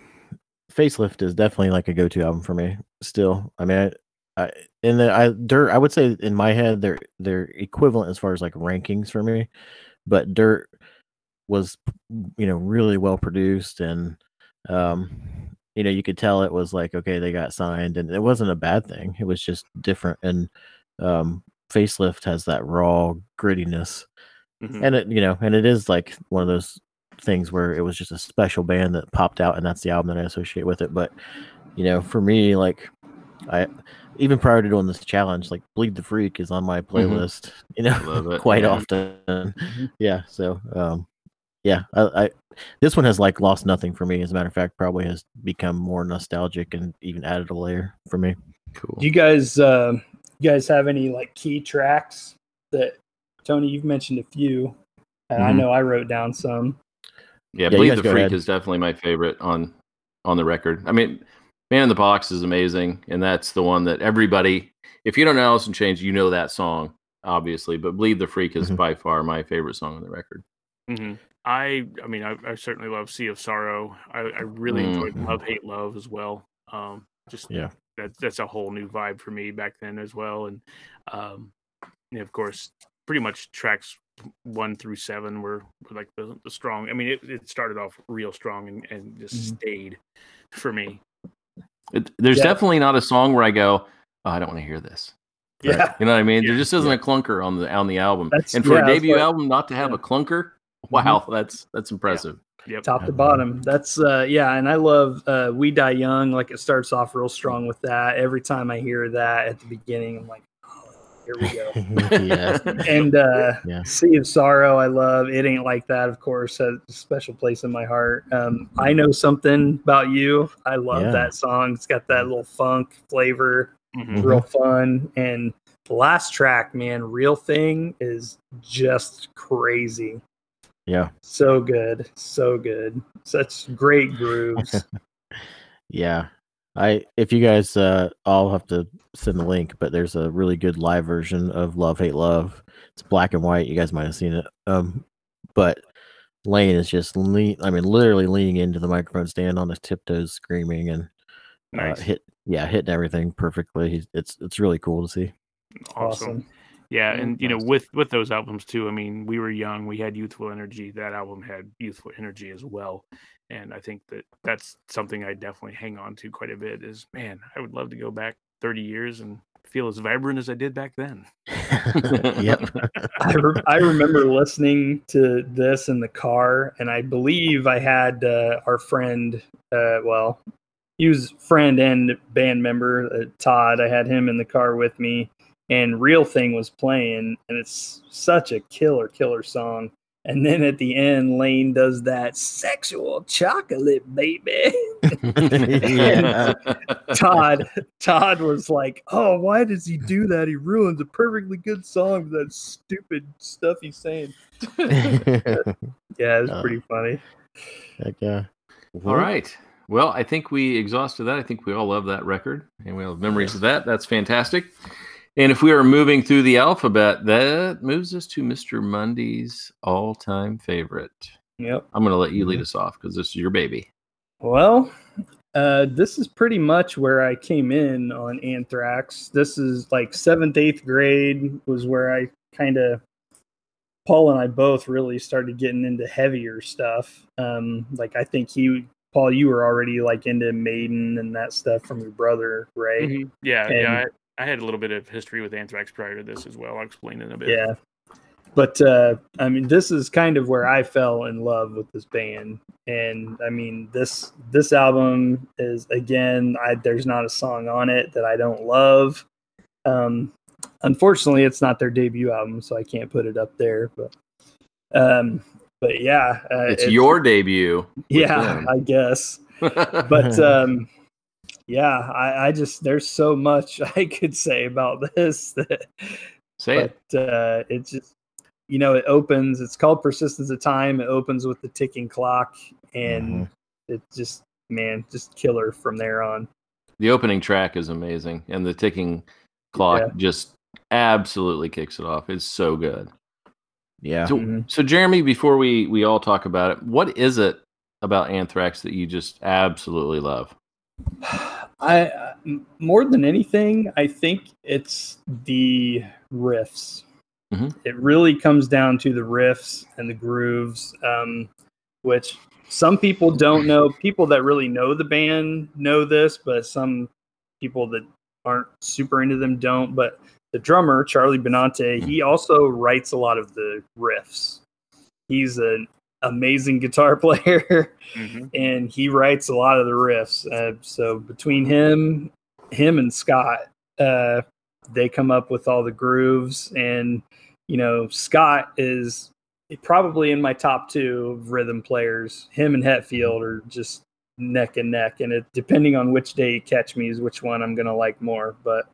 facelift is definitely like a go-to album for me. Still, I mean, I, I in the I dirt, I would say in my head they're they're equivalent as far as like rankings for me, but dirt was you know really well produced and um you know you could tell it was like okay they got signed and it wasn't a bad thing it was just different and um facelift has that raw grittiness Mhm. and it you know and it is like one of those things where it was just a special band that popped out and that's the album that i associate with it but you know for me like i even prior to doing this challenge like bleed the freak is on my playlist <laughs> you know it, <laughs> quite yeah. often yeah so um yeah I, I this one has like lost nothing for me as a matter of fact probably has become more nostalgic and even added a layer for me Cool. Do you guys uh, you guys have any like key tracks that Tony? You've mentioned a few, and I Mhm. know I wrote down some. Yeah, Yeah, you Bleed the Freak ahead. is definitely my favorite on on the record. I mean, Man in the Box is amazing, and that's the one that everybody, if you don't know Alice in Chains, you know that song, obviously. But Bleed the Freak is Mhm. by far my favorite song on the record. hmm I I mean I, I certainly love Sea of Sorrow. I, I really enjoyed Mhm. Love Hate Love as well. Um, just Yeah. that that's a whole new vibe for me back then as well. And um, and of course, pretty much tracks one through seven were, were like the, the strong. I mean, it, it started off real strong and, and just Mhm. stayed for me. It, there's Yeah. definitely not a song where I go, oh, I don't want to hear this. <laughs> Yeah, You know what I mean? There just isn't a clunker on the on the album. That's- and for yeah, a debut what- album not to have yeah. a clunker, wow, that's that's impressive. Yep. top to bottom. That's uh, yeah, and I love uh, "We Die Young." Like it starts off real strong with that. Every time I hear that at the beginning, I'm like, here we go. <laughs> yeah and uh, Yeah. Sea of Sorrow, I love. It ain't like that, of course, has a special place in my heart. Um, I know something about you. I love Yeah. that song. It's got that little funk flavor, Mhm. real fun. And the last track, man, Real Thing is just crazy. yeah So good, so good. Such great grooves. <laughs> Yeah. I if you guys uh I'll have to send the link, but there's a really good live version of Love Hate Love. It's black and white. You guys might have seen it. Um but Lane is just lean I mean literally leaning into the microphone stand on his tiptoes screaming and uh, hit yeah, hitting everything perfectly. He's, it's it's really cool to see. awesome. awesome. Yeah, Yeah, and you know, with with those albums too. I mean, we were young, we had youthful energy. That album had youthful energy as well, and I think that that's something I definitely hang on to quite a bit. Is man, I would love to go back thirty years and feel as vibrant as I did back then. <laughs> <laughs> yep. I, re- I remember listening to this in the car, and I believe I had uh, our friend, uh, well, he was friend and band member, uh, Todd. I had him in the car with me, and Real Thing was playing, and it's such a killer, killer song. And then at the end, Lane does that sexual chocolate, baby. <laughs> Todd, Todd was like, "Oh, why does he do that? He ruins a perfectly good song with that stupid stuff he's saying." <laughs> Yeah, it's Uh, pretty funny. Heck yeah. All right. Well, I think we exhausted that. I think we all love that record and we have memories of that. That's fantastic. And if we are moving through the alphabet, that moves us to Mr. Monday's all-time favorite. Yep. I'm going to let you lead us off because this is your baby. Well, uh, this is pretty much where I came in on Anthrax. This is like seventh, eighth grade was where I kind of, Paul and I both really started getting into heavier stuff. Um, like I think he, Paul, you were already like into Maiden and that stuff from your brother, right? Mhm. Yeah, And- yeah. I, I had a little bit of history with Anthrax prior to this as well. I'll explain in a bit. Yeah. But uh, I mean, this is kind of where I fell in love with this band, and I mean this this album is again, I, there's not a song on it that I don't love. Um, unfortunately, it's not their debut album, so I can't put it up there. But um, but yeah, uh, It's, your debut. yeah, them. I guess <laughs> but um yeah I, I just there's so much <laughs> i could say about this <laughs> that Say it. but uh it's just you know it opens it's called persistence of time it opens with the ticking clock and it just man just killer from there on The opening track is amazing, and the ticking clock Yeah. just absolutely kicks it off. It's so good. Yeah. So, Mhm. so Jeremy, before we we all talk about it, what is it about Anthrax that you just absolutely love? <sighs> <sighs> <sighs> I uh, more than anything, I think it's the riffs. Mhm. It really comes down to the riffs and the grooves, um, which some people don't know. People that really know the band know this, but some people that aren't super into them don't. But the drummer Charlie Benante, he also writes a lot of the riffs. He's an amazing guitar <laughs> player Mhm. and he writes a lot of the riffs. Uh, so between him, him and Scott, uh, they come up with all the grooves. And you know, Scott is probably in my top two of rhythm players. Him and Hetfield are just neck and neck. And it depending on which day you catch me is which one I'm gonna like more. But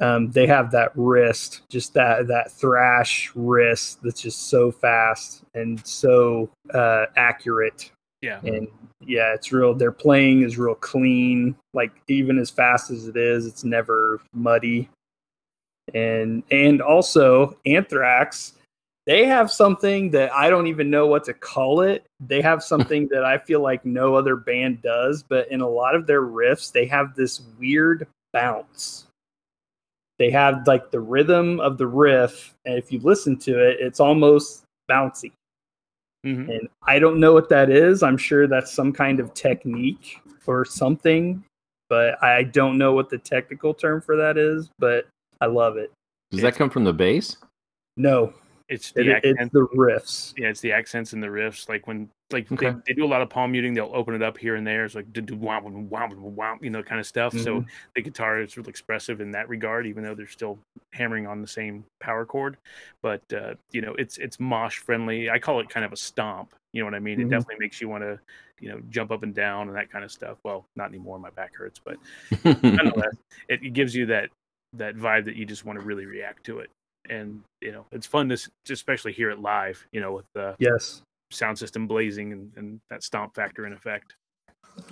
um, they have that wrist, just that that thrash wrist that's just so fast and so uh, accurate. Yeah. and yeah it's real their playing is real clean. Like even as fast as it is it's never muddy. And and also anthrax they have something that i don't even know what to call it. They have <laughs> something that i feel like no other band does but in a lot of their riffs they have this weird bounce they have like the rhythm of the riff and if you listen to it it's almost bouncy Mhm. and I don't know what that is. I'm sure that's some kind of technique or something, but I don't know what the technical term for that is. But I love it. Does that come from the bass? No, It's it, the it's the riffs. yeah, it's the accents and the riffs. Like when, like Okay. they, they do a lot of palm muting, they'll open it up here and there. It's like do wow wow wow, you know, kind of stuff. So Mm-hmm. the guitar is really expressive in that regard, even though they're still hammering on the same power chord. But uh, you know, it's it's mosh friendly. I call it kind of a stomp. You know what I mean? Mhm. It definitely makes you want to, you know, jump up and down and that kind of stuff. Well, not anymore. My back hurts, but <laughs> nonetheless, it, it gives you that that vibe that you just want to really react to it. And you know, it's fun to to especially hear it live. You know, with the Yes. sound system blazing and, and that stomp factor in effect.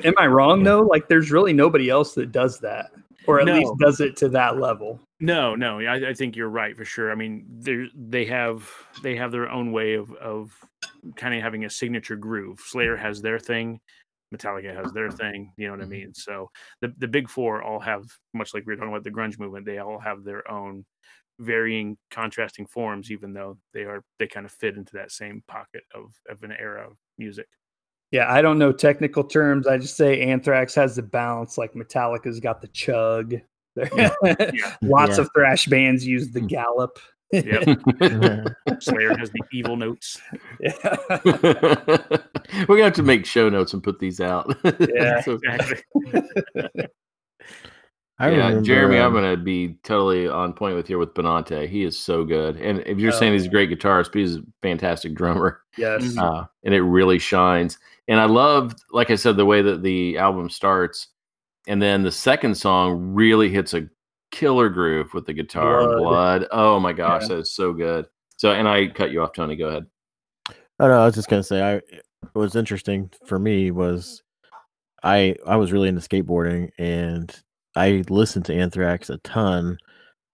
Am I wrong though? Like, there's really nobody else that does that, or at No. least does it to that level. No, no, I, I think you're right for sure. I mean, they they have they have their own way of of kind of having a signature groove. Slayer has their thing, Metallica has their thing. You know what I mm-hmm. mean? So the the big four all have much like we were talking about the grunge movement. They all have their own varying, contrasting forms, even though they are they kind of fit into that same pocket of of an era of music. Yeah, I don't know technical terms. I just say Anthrax has the bounce, like Metallica's got the chug. <laughs> Yeah. Lots Yeah. of thrash bands use the hmm. gallop. Yep. <laughs> <laughs> Slayer has the evil notes. Yeah. We're gonna have to make show notes and put these out. Yeah. So- Exactly. I yeah, remember, Jeremy, I'm um, gonna be totally on point with you with Benante. He is so good, and if you're Oh, saying he's a great guitarist, but he's a fantastic drummer, yes. Mhm. uh, and it really shines. And I loved, like I said, the way that the album starts, and then the second song really hits a killer groove with the guitar Blood. blood. Oh my gosh, Yeah. that is so good. So, and I cut you off, Tony. Go ahead. Oh no, I was just gonna say I what was interesting for me was I I was really into skateboarding and I listened to Anthrax a ton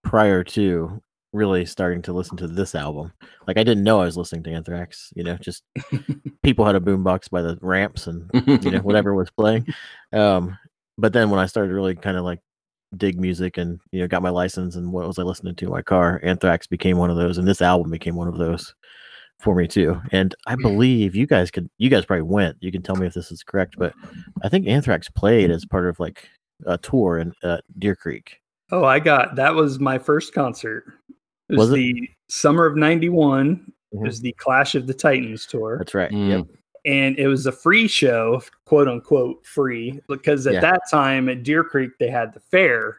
prior to really starting to listen to this album. Like I didn't know I was listening to Anthrax. You know, just <laughs> people had a boombox by the ramps and you know whatever was playing. Um, but then when I started really kind of like dig music and you know got my license and what was I listening to in my car, Anthrax became one of those, and this album became one of those for me too. And I believe you guys could, you guys probably went. You can tell me if this is correct, but I think Anthrax played as part of like a tour in uh, Deer Creek. Oh, I got that was my first concert. It was, Was it? the summer of '91. It Mhm. was the Clash of the Titans tour. That's right. Mm. Yep. and it was a free show, quote unquote free, because at Yeah. that time at Deer Creek they had the fair.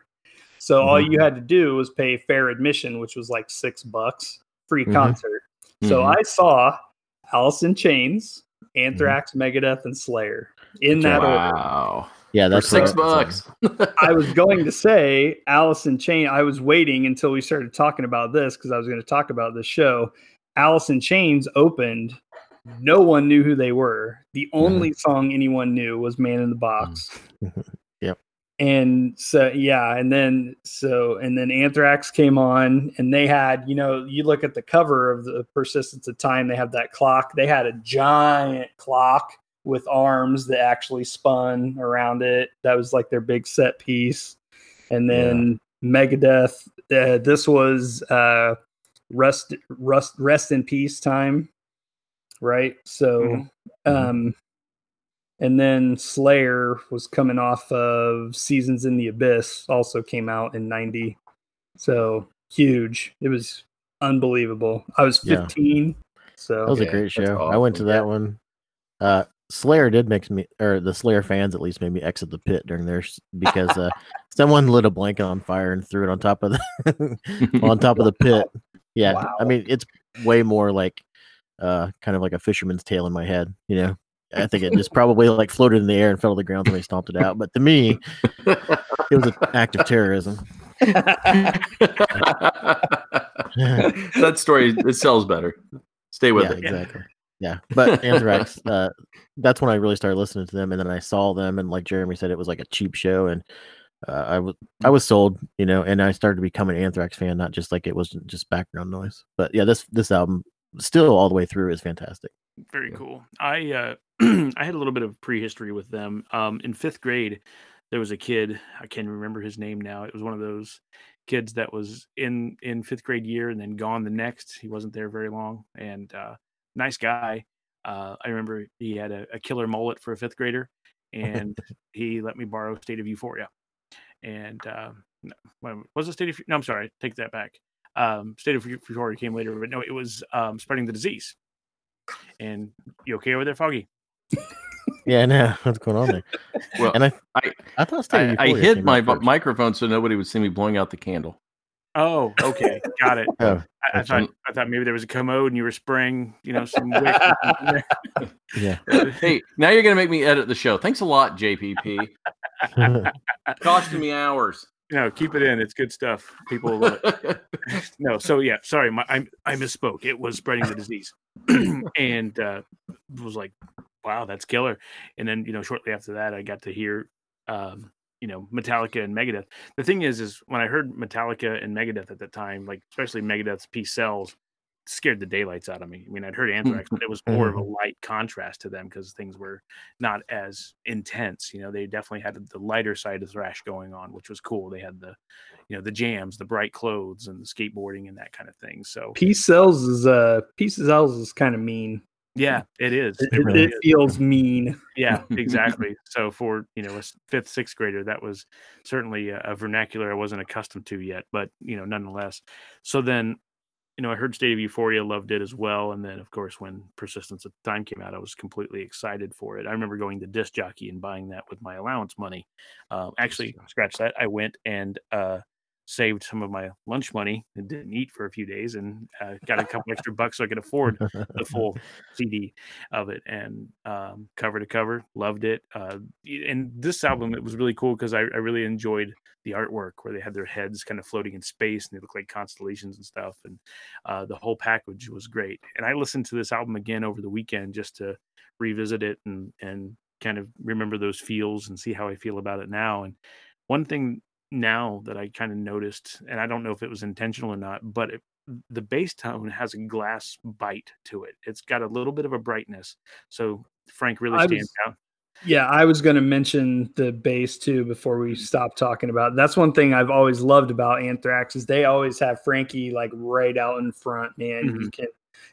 So all Mhm. you had to do was pay fair admission, which was like six bucks, free Mhm. concert. So Mhm. I saw Alice in Chains, Anthrax, Megadeth, and Slayer in that order. Wow. Yeah, For that's six what- bucks. <laughs> I was going to say Alice in Chain. I was waiting until we started talking about this because I was going to talk about this show. Alice in Chains opened. No one knew who they were. The mm-hmm. only song anyone knew was "Man in the mm-hmm. Box." Mm-hmm. Yep. And so yeah, and then so and then Anthrax came on, and they had you know you look at the cover of the Persistence of Time. They have that clock. They had a giant clock with arms that actually spun around it. That was like their big set piece. And then Megadeth. Uh, this was uh, rest rest rest in peace time, right? So, Mhm. um, and then Slayer was coming off of Seasons in the Abyss. Also came out in '90. So huge. It was unbelievable. I was Yeah. 15. So That was a great that's show. I went to that Yeah. one. Uh, Slayer did make me, or the Slayer fans at least made me exit the pit during theirs because uh, someone lit a blanket on fire and threw it on top of the <laughs> on top of the <laughs> pit. Yeah, Wow. I mean it's way more like uh, kind of like a fisherman's tail in my head. You know, I think it just probably like floated in the air and fell to the ground when they stomped it out. But to me, it was an act of terrorism. <laughs> that story it sells better. Stay with yeah, it. exactly. Yeah, but Anthrax, <laughs> uh, that's when I really started listening to them, and then I saw them, and like Jeremy said, it was like a cheap show, and uh, I was I was sold, you know, and I started to become an Anthrax fan, not just like it was just background noise. But yeah, this this album still all the way through is fantastic. Very Yeah. cool. I uh, <clears throat> I had a little bit of prehistory with them. Um, in fifth grade, there was a kid. I can't remember his name now. It was one of those kids that was in in fifth grade year and then gone the next. He wasn't there very long, and uh, nice guy. Uh, I remember he had a, a killer mullet for a fifth grader, and <laughs> he let me borrow State of Euphoria. And um, no, was it State of? No, I'm sorry. Take that back. Um, State of Euphoria came later, but no, it was um, spreading the disease. And you okay over there, Foggy? Yeah, no, what's going on there? Well, And I I- I thought State of I, I hid my out vo- first. microphone so nobody would see me blowing out the candle. Oh, okay, got it. Oh, I, I thought right. I thought maybe there was a commode and you were spraying, you know, some. <laughs> wick or something there. yeah. hey, now you're gonna make me edit the show. Thanks a lot, JPP. <laughs> Costing me hours. no, keep it in. It's good stuff. People will love it. <laughs> no so yeah sorry my, I, I misspoke it was spreading the disease <clears throat> and uh was like wow that's killer and then you know shortly after that i got to hear um you know metallica and megadeth. The thing is is when i heard metallica and megadeth at that time like especially megadeth's Peace Sells scared the daylights out of me. I mean i'd heard mm, anthrax but it was mm, more of a mm-hmm. light contrast to them because things were not as intense you know they definitely had the lighter side of thrash going on which was cool. They had the you know the jams the bright clothes and the skateboarding and that kind of thing so Peace Sells is uh Peace Sells is kind of mean. Yeah it is. It, it really it is. feels mean. <laughs> yeah exactly. So for you know a fifth sixth grader that was certainly a, a vernacular i wasn't accustomed to yet but you know nonetheless. So then you know i heard state of euphoria loved it as well and then of course when persistence of time came out i was completely excited for it. I remember going to disc jockey and buying that with my allowance money. Uh, actually scratch that i went and uh saved some of my lunch money and didn't eat for a few days and uh, got a couple extra bucks so i could afford the <laughs> full CD of it and um, cover to cover, loved it. Uh, and this album, it was really cool because I, I really enjoyed the artwork where they had their heads kind of floating in space and they look like constellations and stuff. And uh, the whole package was great. And I listened to this album again over the weekend just to revisit it and and kind of remember those feels and see how I feel about it now. And one thing now that I kind of noticed, and I don't know if it was intentional or not, but it, the bass tone has a glass bite to it. It's got a little bit of a brightness. So Frank really stands was- out. Yeah, I was going to mention the bass too before we mm-hmm. stop talking about. That's one thing I've always loved about Anthrax is they always have Frankie like right out in front. Man, you mm-hmm. can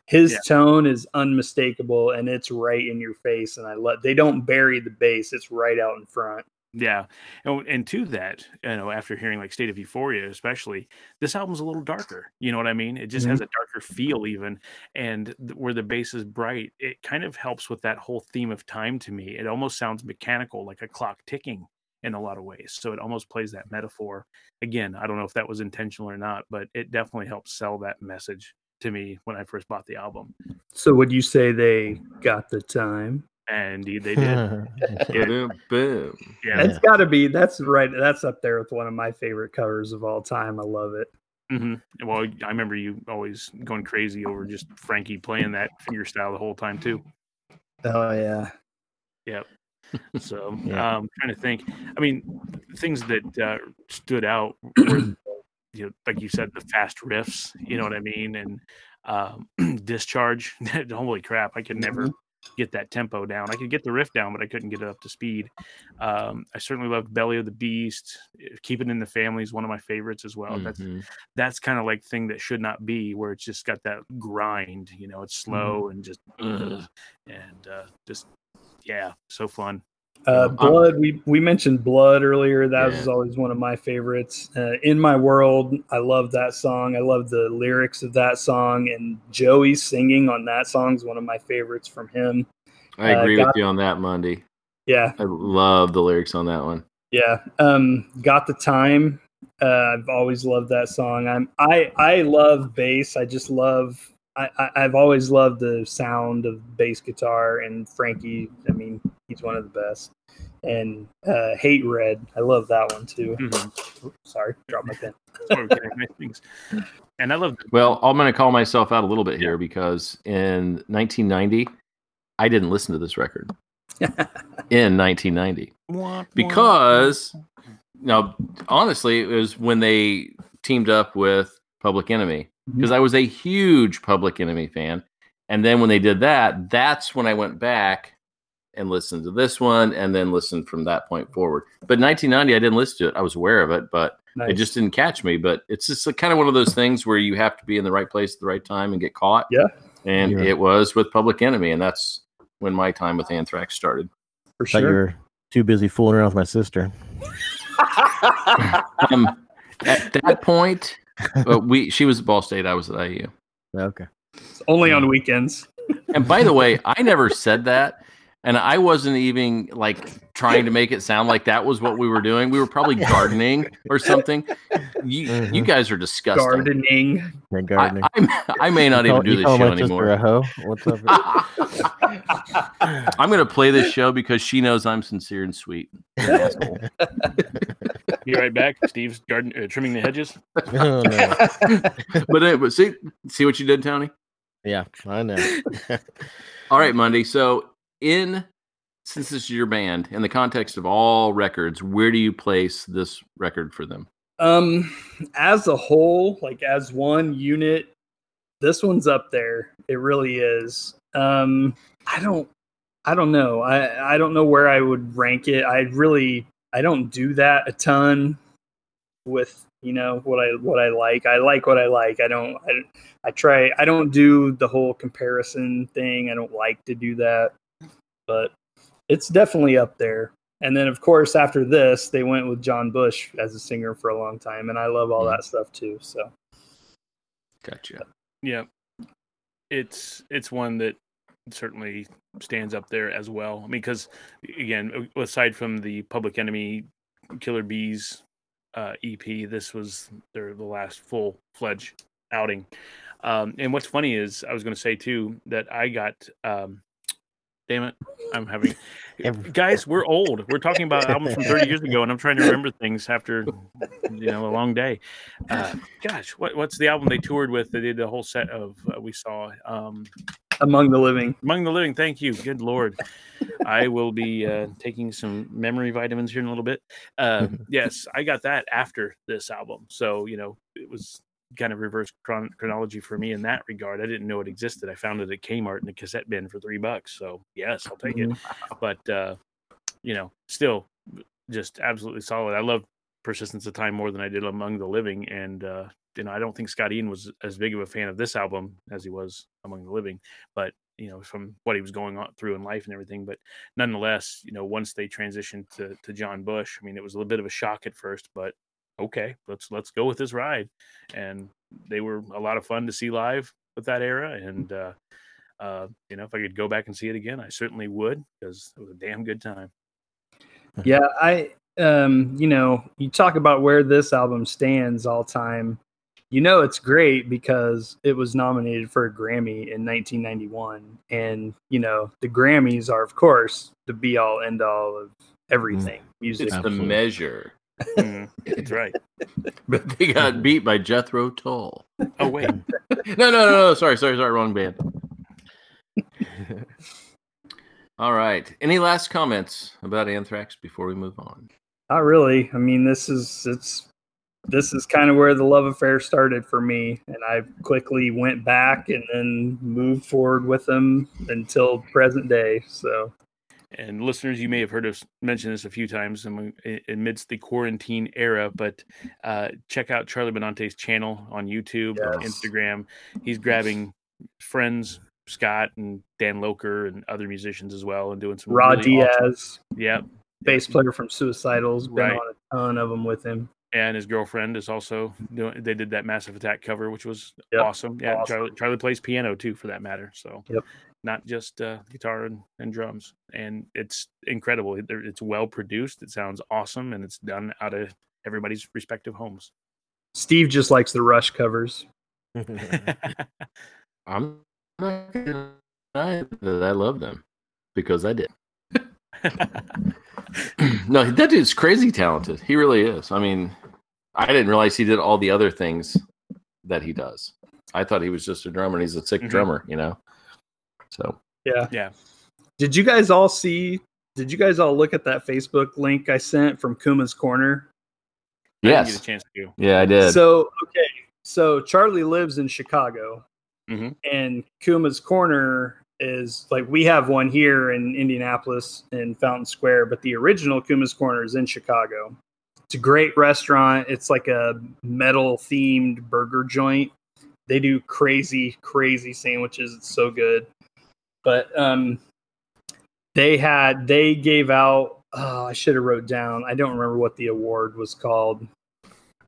his Yeah. tone is unmistakable and it's right in your face. And I love they don't bury the bass; it's right out in front. Yeah, and, and to that, you know, after hearing like State of Euphoria, especially, this album's a little darker. You know what I mean? It just mm-hmm. has a darker feel, even, and th- where the bass is bright, it kind of helps with that whole theme of time to me. It almost sounds mechanical, like a clock ticking in a lot of ways. So it almost plays that metaphor. Again, I don't know if that was intentional or not, but it definitely helps sell that message to me when I first bought the album. So would you say they got the time? And indeed, they did. Boom, <laughs> boom. Yeah. It's got to be. That's right. That's up there with one of my favorite covers of all time. I love it. hmm Well, I remember you always going crazy over just Frankie playing that finger style the whole time too. Oh yeah. Yep. So <laughs> Yeah. um, trying to think. I mean, things that uh, stood out were, <clears throat> you know, like you said, the fast riffs. You know what I mean? And um, <clears throat> discharge. <laughs> Holy crap! I could never get that tempo down. I could get the riff down, but I couldn't get it up to speed. Um, I certainly loved Belly of the Beast. Keep It in the Family is one of my favorites as well. That's Mhm. that's kind of like thing that should not be where it's just got that grind you know it's slow and just ugh, and uh just yeah so fun Uh, blood. We we mentioned blood earlier. That Yeah. was always one of my favorites. Uh, in my world, I love that song. I love the lyrics of that song, and Joey singing on that song is one of my favorites from him. I Uh, agree got- with you on that, Monday. Yeah, I love the lyrics on that one. yeah. Um, got the time. Uh, I've always loved that song. I'm I I love bass. I just love. I, I I've always loved the sound of bass guitar and Frankie. I mean, he's one of the best. And uh, hate red. I love that one too. Mhm. Oops, sorry, dropped my pen. Okay, nice and i love Well, I'm going to call myself out a little bit here because in 1990, I didn't listen to this record <laughs> in 1990 because now, honestly, it was when they teamed up with Public Enemy because I was a huge Public Enemy fan. And then when they did that, that's when I went back and listen to this one and then listen from that point forward. But 1990, I didn't listen to it. I was aware of it, but it just didn't catch me. But it's just a, kind of one of those things where you have to be in the right place at the right time and get caught. Yeah. And Yeah. it was with Public Enemy, and that's when my time with Anthrax started. for Thought you sure. were too busy fooling around with my sister. <laughs> Um, at that point, uh, we she was at Ball State, I was at IU. Okay. It's only on weekends. And by the way, I never said that. And I wasn't even like trying to make it sound like that was what we were doing. We were probably <laughs> gardening or something. You, you Mhm. guys are disgusting. Gardening. You're I, gardening. I, I may not even do this show my sister anymore. A hoe? What's up? <laughs> I'm going to play this show because she knows I'm sincere and sweet. Asshole. <laughs> be right back steve's garden uh, trimming the hedges oh, no. but, uh, but see, see what you did, Tony? Yeah, I know. All right, Monday. So, in since this is your band, in the context of all records, where do you place this record for them? Um, as a whole, like as one unit, this one's up there. It really is. Um, I don't, I don't know. I I don't know where I would rank it. I really, I don't do that a ton with you know what I what I like. I like what I like. I don't. I, I try. I don't do the whole comparison thing. I don't like to do that, but it's definitely up there. And then, of course, after this, they went with John Bush as a singer for a long time, and I love all Mhm. that stuff too. So Gotcha. yeah it's it's one that certainly stands up there as well i mean because again aside from the public enemy killer bees uh, ep this was their the last full fledged outing um, and what's funny is i was going to say too that i got um, damn it i'm having <laughs> guys we're old we're talking about albums from 30 years ago and i'm trying to remember things after you know a long day uh, gosh what, what's the album they toured with they did the whole set of uh, we saw um Among the Living. Among the Living. Thank you. Good Lord. I will be uh, taking some memory vitamins here in a little bit. Uh, <laughs> yes, I got that after this album. So, you know, it was kind of reverse chron- chronology for me in that regard. I didn't know it existed. I found it at Kmart in a cassette bin for three bucks. So, yes, I'll take it. But, uh, you know, still just absolutely solid. I love Persistence of Time more than I did Among the Living. And, uh, you know, I don't think Scott Ian was as big of a fan of this album as he was Among the Living, but you know, from what he was going on through in life and everything. But nonetheless, you know, once they transitioned to to John Bush, I mean, it was a little bit of a shock at first, but okay, let's let's go with this ride. And they were a lot of fun to see live with that era. And uh, uh, you know, if I could go back and see it again, I certainly would because it was a damn good time. <laughs> Yeah, I um, you know, you talk about where this album stands all time. You know it's great because it was nominated for a Grammy in 1991 and, you know, the Grammys are of course the be all end all of everything music. It's the measure. Mm, that's right. <laughs> But they got beat by Jethro Tull. Oh wait, <laughs> No, no, no, no. Sorry, sorry, sorry. Wrong band. <laughs> All right. Any last comments about Anthrax before we move on? Not really. I mean, this is it's this is kind of where the love affair started for me, and I quickly went back and then moved forward with them until present day. So and listeners, you may have heard us mention this a few times am- amidst the quarantine era, but uh, check out Charlie Benante's channel on YouTube, Yes. Instagram. He's grabbing friends, Scott and Dan Lilker, and other musicians as well, and doing some Rod really awesome- Diaz, Yep, bass player from Suicidals, been Right. on a ton of them with him. and his girlfriend is also doing. They did that Massive Attack cover, which was Yep, awesome. Yeah, awesome. Charlie, Charlie plays piano too, for that matter. So Yep. Not just uh, guitar and, and drums, and it's incredible. It's well produced. It sounds awesome, and it's done out of everybody's respective homes. Steve just likes the Rush covers. <laughs> <laughs> I'm not gonna deny that I love them because I did. <laughs> <clears throat> no, that dude's crazy talented. He really is. I mean, I didn't realize he did all the other things that he does. I thought he was just a drummer and he's a sick Mhm. drummer, you know? So, Yeah. Yeah. Did you guys all see? Did you guys all look at that Facebook link I sent from Kuma's Corner? I didn't get yes. a chance to. Yeah, I did. So okay, so Charlie lives in Chicago, Mhm. and Kuma's Corner is like we have one here in Indianapolis in Fountain Square, but the original Kuma's Corner is in Chicago. It's a great restaurant. It's like a metal themed burger joint. They do crazy, crazy sandwiches. It's so good. But um, they had they gave out. Oh, I should have wrote down. I don't remember what the award was called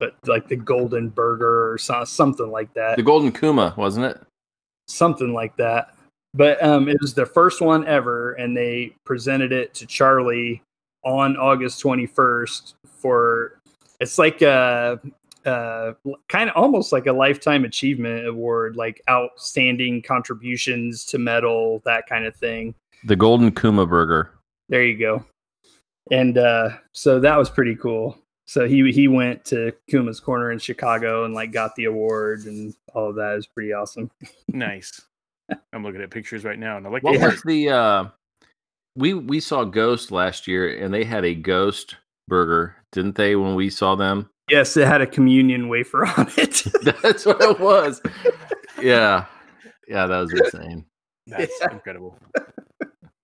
but like the golden burger or so, something like that the Golden Kuma, wasn't it? something like that but um it was the first one ever and they presented it to charlie on august 21st for it's like a uh kind of almost like a lifetime achievement award like outstanding contributions to metal that kind of thing The Golden Kuma Burger. there you go and uh so that was pretty cool so he he went to kuma's corner in chicago and like got the award and all of that is pretty awesome <laughs> Nice. I'm looking at pictures right now, and I like. What the was the uh we we saw Ghost last year and they had a ghost burger, didn't they, when we saw them? Yes it had a communion wafer <laughs> on it <laughs> That's what it was. yeah. Yeah, that was insane. That's Yeah. incredible.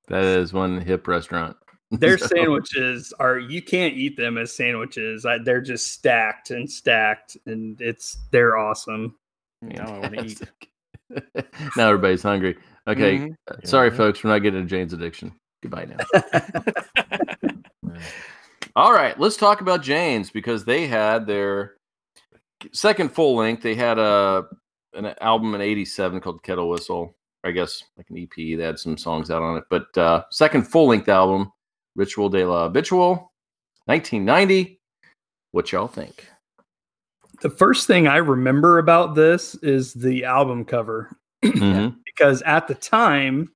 That is one hip restaurant. their <laughs> So- sandwiches are you can't eat them as sandwiches I, they're just stacked and stacked and it's they're awesome Now I want to eat. Now everybody's hungry. Okay. Mhm. uh, Sorry, Yeah. folks, we're not getting into Jane's addiction. Goodbye now. All right, let's talk about Jane's because they had their second full length. They had a an album in '87 called Kettle Whistle. I guess like an EP. They had some songs out on it, but uh, second full length album, Ritual de lo Habitual, 1990. What y'all think? the first thing i remember about this is the album cover <clears throat> Mhm. because at the time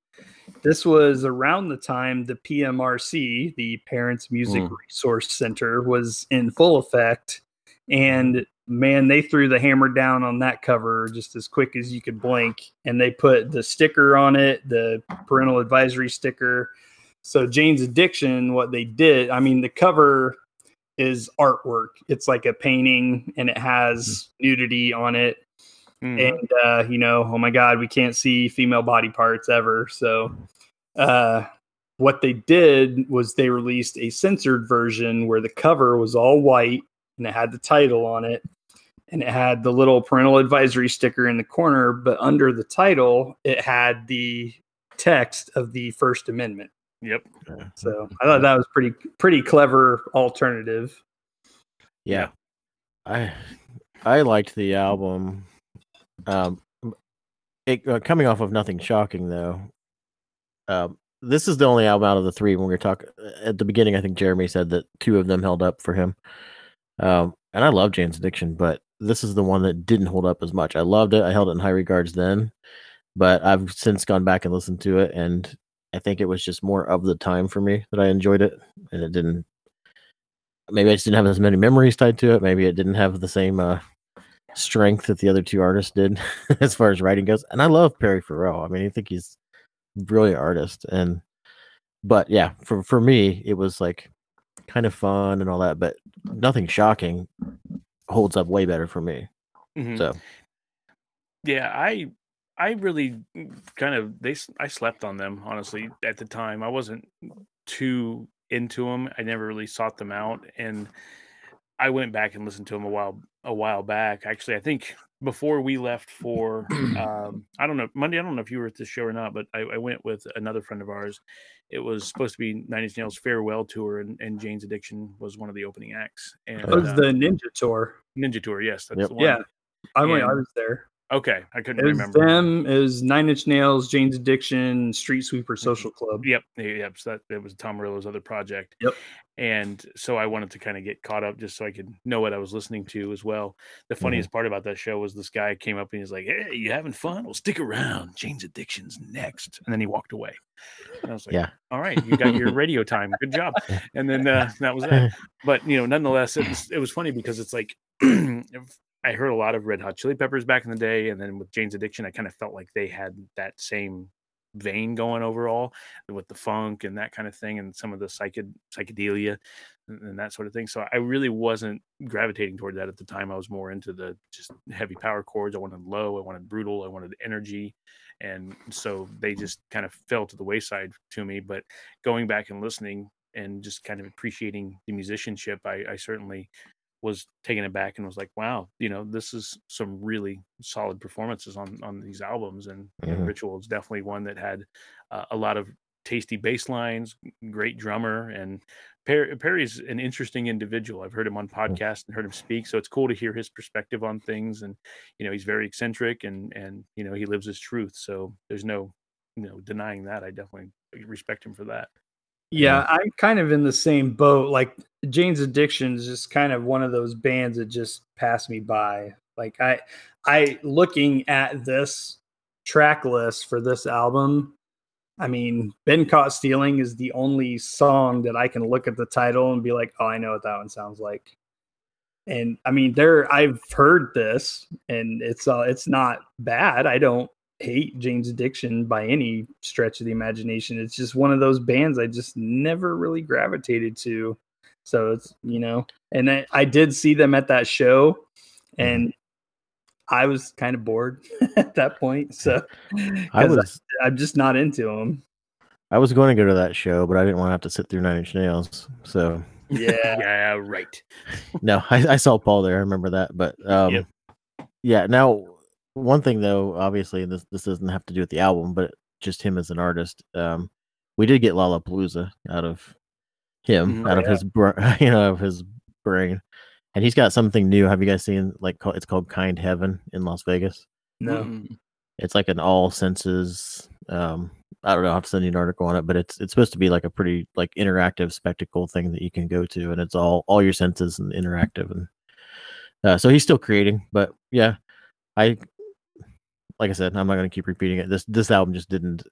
this was around the time the PMRC, the Parents Music Mm. Resource Center, was in full effect. And man, they threw the hammer down on that cover just as quick as you could blink, and they put the sticker on it, the parental advisory sticker. So Jane's Addiction, what they did, I mean, the cover is artwork. It's like a painting, and it has nudity on it Mhm. and uh, you know, oh my god, we can't see female body parts ever. So, uh, what they did was they released a censored version where the cover was all white and it had the title on it, and it had the little parental advisory sticker in the corner, but under the title, it had the text of the First Amendment. Yep. So I thought that was pretty pretty clever alternative. Yeah. I I liked the album. Um it uh, coming off of nothing shocking though. Um this is the only album out of the three when we were talking at the beginning I think Jeremy said that two of them held up for him. Um and I love Jane's Addiction, but this is the one that didn't hold up as much. I loved it. I held it in high regards then, but I've since gone back and listened to it and I think it was just more of the time for me that I enjoyed it and it didn't maybe I just didn't have as many memories tied to it. Maybe it didn't have the same uh, strength that the other two artists did <laughs> as far as writing goes. And I love Perry Farrell. I mean, I think he's a brilliant artist. And but yeah, for for me, it was like kind of fun and all that, but nothing shocking holds up way better for me. Mhm. So Yeah, I I really kind of they I slept on them honestly at the time. I wasn't too into them. I never really sought them out and I went back and listened to them a while a while back. Actually, I think before we left for um I don't know Monday. I don't know if you were at this show or not, but I, I went with another friend of ours. It was supposed to be Nine Inch Nails farewell tour, and, and Jane's Addiction was one of the opening acts. And That was uh, the Ninja Tour. Ninja Tour, yes, that's Yep. the one. Yeah, I went. I was there. Okay, I couldn't It remember. them. is Nine Inch Nails, Jane's Addiction, Street Sweeper Social Club. Yep, yeah, yep. So that, that was Tom Morello's other project. Yep. And so I wanted to kind of get caught up just so I could know what I was listening to as well. The funniest part about that show was this guy came up and he's like, "Hey, you having fun? Well, stick around. Jane's Addiction's next." And then he walked away. And I was like, Yeah. all right, you got your radio time. Good job." <laughs> And then uh, that was it. But you know, nonetheless, it was it was funny because it's like <clears throat> if- I heard a lot of Red Hot Chili Peppers back in the day, and then with Jane's Addiction, I kind of felt like they had that same vein going overall with the funk and that kind of thing, and some of the psyched psychedelia and, and that sort of thing. So I really wasn't gravitating toward that at the time. I was more into the just heavy power chords. I wanted low, I wanted brutal, I wanted energy, and so they just kind of fell to the wayside to me. But going back and listening and just kind of appreciating the musicianship, I, I certainly was taken aback and was like, wow, you know, this is some really solid performances on on these albums. And Mhm. Ritual is definitely one that had uh, a lot of tasty bass lines, great drummer, and Perry, Perry's an interesting individual. I've heard him on podcasts and heard him speak, so it's cool to hear his perspective on things. And you know, he's very eccentric and and you know he lives his truth. So there's no you know denying that. I definitely respect him for that. Yeah, I'm kind of in the same boat. Like Jane's Addiction is just kind of one of those bands that just passed me by. Like I, I looking at this track list for this album. I mean, "Been Caught Stealing" is the only song that I can look at the title and be like, "Oh, I know what that one sounds like." And I mean, there I've heard this, and it's uh, it's not bad. I don't hate Jane's Addiction by any stretch of the imagination. It's just one of those bands I just never really gravitated to. So it's you know, and I, I did see them at that show, and I was kind of bored <laughs> at that point. So I was I'm just not into them. I was going to go to that show, but I didn't want to have to sit through Nine Inch Nails. So Yeah, <laughs> Yeah, right. <laughs> no, I, I saw Paul there. I remember that. But um, Yep. yeah. Now, one thing though, obviously, this this doesn't have to do with the album, but just him as an artist. Um, we did get Lollapalooza out of him, Mhm. out of his br- <laughs> you know, of his brain, and he's got something new. Have you guys seen like call- it's called Kind Heaven in Las Vegas? no. It's like an all senses. Um, I don't know. I'll have to send you an article on it, but it's it's supposed to be like a pretty like interactive spectacle thing that you can go to, and it's all all your senses and interactive, and uh, so he's still creating. But yeah, I like I said, I'm not going to keep repeating it. This this album just didn't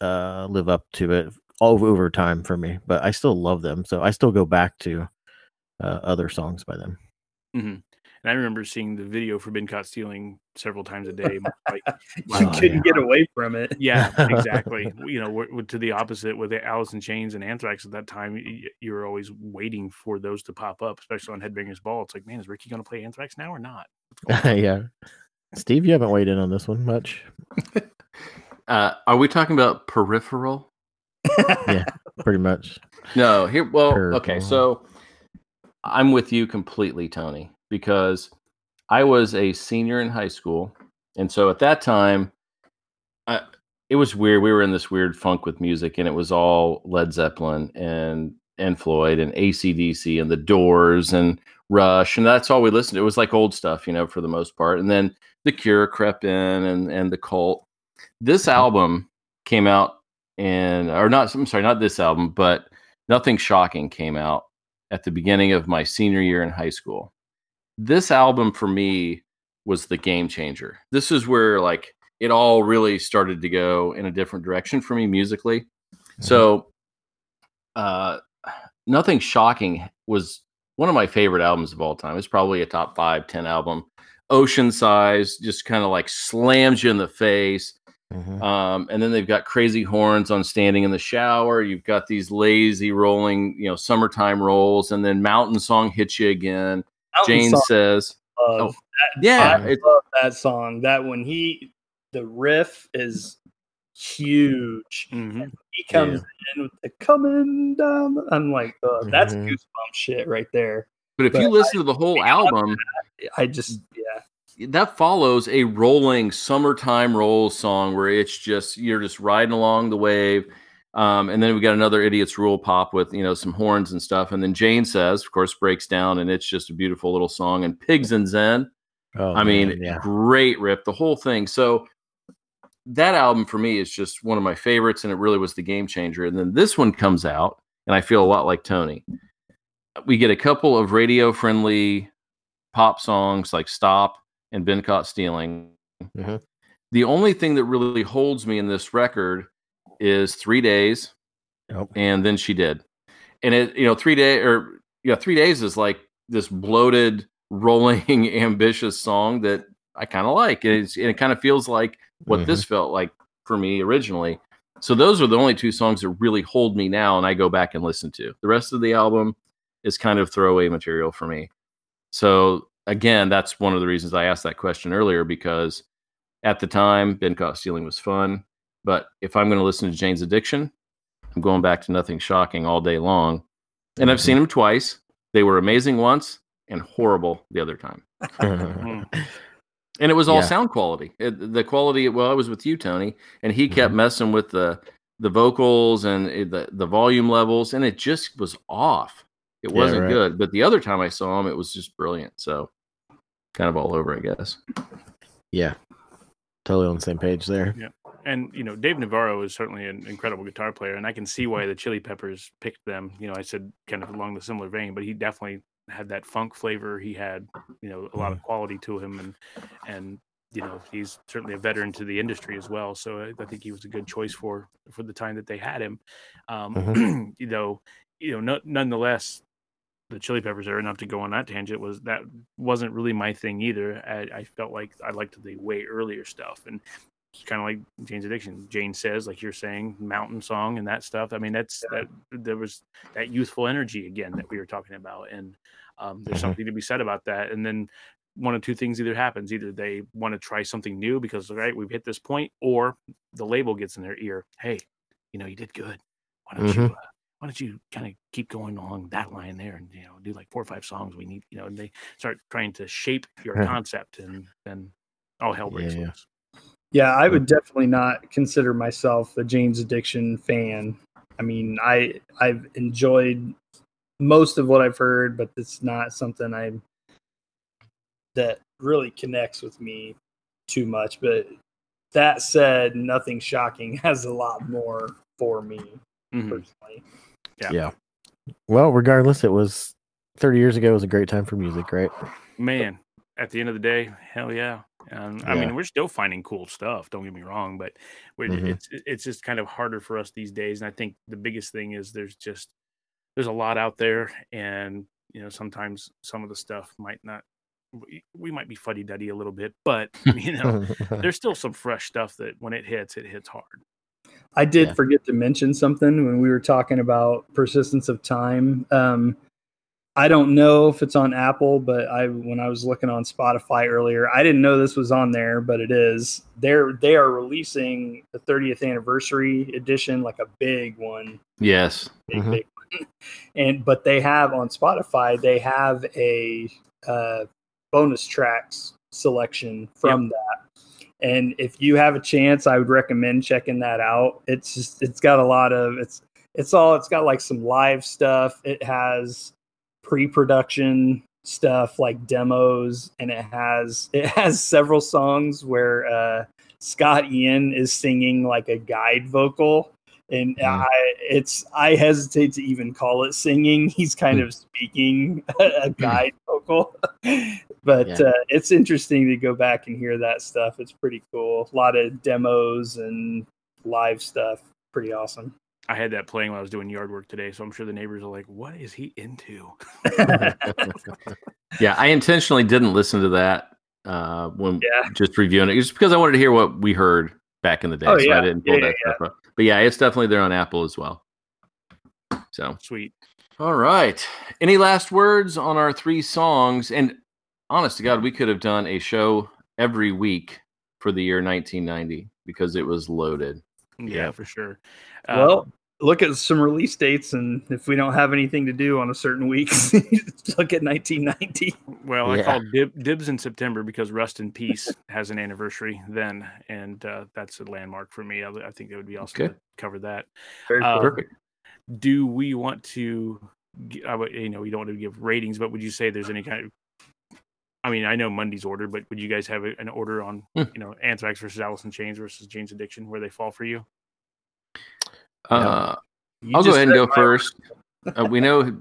uh live up to it all over time for me, but I still love them, so I still go back to uh, other songs by them. Mhm. And I remember seeing the video for Been Caught Stealing several times a day. Like, <laughs> you Wow, couldn't yeah. get away from it. <laughs> yeah, exactly. <laughs> you know, we're, we're to the opposite with the Alice in Chains and Anthrax at that time. y- y- You were always waiting for those to pop up, especially on Headbangers Ball. It's like, man, is Ricky going to play Anthrax now or not? What's going on? yeah. Steve, you haven't weighed in on this one much. <laughs> Uh, are we talking about peripheral? Yeah, pretty much. <laughs> No, here. Well, okay. So I'm with you completely, Tony, because I was a senior in high school, and so at that time, I, it was weird. We were in this weird funk with music, and it was all Led Zeppelin and and Floyd and ACDC and the Doors and Rush, and that's all we listened to. It was like old stuff, you know, for the most part. And then The Cure crept in, and and the Cult. This album came out, and or not. I'm sorry, not this album, but Nothing Shocking came out at the beginning of my senior year in high school. This album for me was the game changer. This is where like it all really started to go in a different direction for me musically. So uh Nothing Shocking was one of my favorite albums of all time. It's probably a top five, ten album. Ocean Size just kind of like slams you in the face. Mhm. Um, and then they've got crazy horns on standing in the shower. You've got these lazy rolling, you know, summertime rolls, and then Mountain Song hits you again. Mountain Jane Song, says, love. oh, "Yeah, I it, love that song. That when he, the riff is huge. Mhm. He comes in with the coming down. I'm like, uh, that's Mhm. goosebump shit right there. But if but you listen to the whole album, I just, yeah, that follows a rolling summertime roll song where it's just you're just riding along the wave." Um, and then we got another idiot's rule pop with you know some horns and stuff, and then Jane says, of course, breaks down, and it's just a beautiful little song. And Pigs in Zen, Oh, I mean, man, yeah. great rip, the whole thing. So that album for me is just one of my favorites, and it really was the game changer. And then this one comes out, and I feel a lot like Tony. We get a couple of radio friendly pop songs like Stop and Been Caught Stealing. Mhm. The only thing that really holds me in this record is Three Days Yep. and then she did and it you know three day or yeah three days is like this bloated <laughs> rolling ambitious song that i kind of like and, it's, and it kind of feels like what this felt like for me originally so those are the only two songs that really hold me now and i go back and listen to the rest of the album is kind of throwaway material for me so again that's one of the reasons i asked that question earlier because at the time been caught stealing was fun but if i'm going to listen to jane's addiction I'm going back to nothing shocking all day long. And I've seen them twice. They were amazing once and horrible the other time. Mm. <laughs> And it was all Yeah. sound quality. It, the quality. Well, I was with you, Tony, and he kept Mhm. messing with the the vocals and it- the the volume levels, and it just was off. It wasn't right. good. But the other time I saw him, it was just brilliant. So kind of all over, I guess. yeah. Totally on the same page there. Yeah. And you know, Dave Navarro is certainly an incredible guitar player, and I can see why mm-hmm. the Chili Peppers picked them. You know, I said kind of along the similar vein, but he definitely had that funk flavor. He had, you know, a lot of mm-hmm. quality to him, and and you know, he's certainly a veteran to the industry as well. So I, I think he was a good choice for for the time that they had him. Um, mm-hmm. <clears throat> you know, you know, no, nonetheless, the Chili Peppers are enough to go on that tangent. Was that wasn't really my thing either. I, I felt like I liked the way earlier stuff, and it's kind of like Jane's Addiction. Jane says, like you're saying, Mountain Song and that stuff. I mean, that's that. There was that youthful energy again that we were talking about, and um, there's Mhm. something to be said about that. And then one of two things either happens: either they want to try something new because right, we've hit this point, or the label gets in their ear. Hey, you know, you did good. Why don't you? Uh, why don't you kind of keep going along that line there and you know do like four or five songs we need you know and they start trying to shape your <laughs> concept and then all hell breaks Yeah. loose yeah, I would definitely not consider myself a Jane's Addiction fan. I mean, I I've enjoyed most of what I've heard, but it's not something I that really connects with me too much. But that said, nothing shocking <laughs> has a lot more for me Mhm. personally. Yeah. Yeah. Well, regardless, it was 30 years ago. It was a great time for music, right? man at the end of the day hell yeah um, i mean we're still finding cool stuff don't get me wrong but Mhm. it's it's just kind of harder for us these days and i think the biggest thing is there's just there's a lot out there and you know sometimes some of the stuff might not we, we might be fuddy duddy a little bit, but <laughs> you know, <laughs> there's still some fresh stuff that when it hits, it hits hard. I did Yeah. forget to mention something when we were talking about persistence of time. Um, I don't know if it's on Apple, but I when I was looking on Spotify earlier, I didn't know this was on there, but it is. They're they are releasing the 30th anniversary edition, like a big one, Yes. big, Mhm. big one. And but they have on Spotify, they have a uh, bonus tracks selection from that. And if you have a chance, I would recommend checking that out. It's just it's got a lot of it's it's all it's got like some live stuff. It has pre-production stuff like demos and it has it has several songs where uh Scott Ian is singing like a guide vocal and Mm. I it's I hesitate to even call it singing. <laughs> He's kind of speaking <laughs> a guide vocal. <laughs> but Yeah. uh, it's interesting to go back and hear that stuff. It's pretty cool. A lot of demos and live stuff. Pretty awesome. I had that playing while I was doing yard work today, so I'm sure the neighbors are like, "What is he into?" Yeah, I intentionally didn't listen to that uh, when Yeah. just reviewing it, just because I wanted to hear what we heard back in the day. Oh, so yeah. I didn't pull Yeah, that yeah, stuff up. But yeah, it's definitely there on Apple as well. So, Sweet. all right. Any last words on our three songs? And honest to God, we could have done a show every week for the year 1990 because it was loaded. Yeah, Yeah. for sure. Uh, well, look at some release dates, and if we don't have anything to do on a certain week, <laughs> look at 1990. Well, I called dib- dibs in September because Rust in Peace <laughs> has an anniversary then, and uh, that's a landmark for me. I, I think it would be awesome Okay. to cover that. Very Uh. Perfect. Do we want to? I would, you know, we don't want to give ratings, but would you say there's any kind of? I mean, I know Monday's order, but would you guys have an order on, Hmm. you know, Anthrax versus Alice in Chains versus Jane's Addiction, where they fall for you? Uh, I'll go ahead and go my- first. Uh, we know.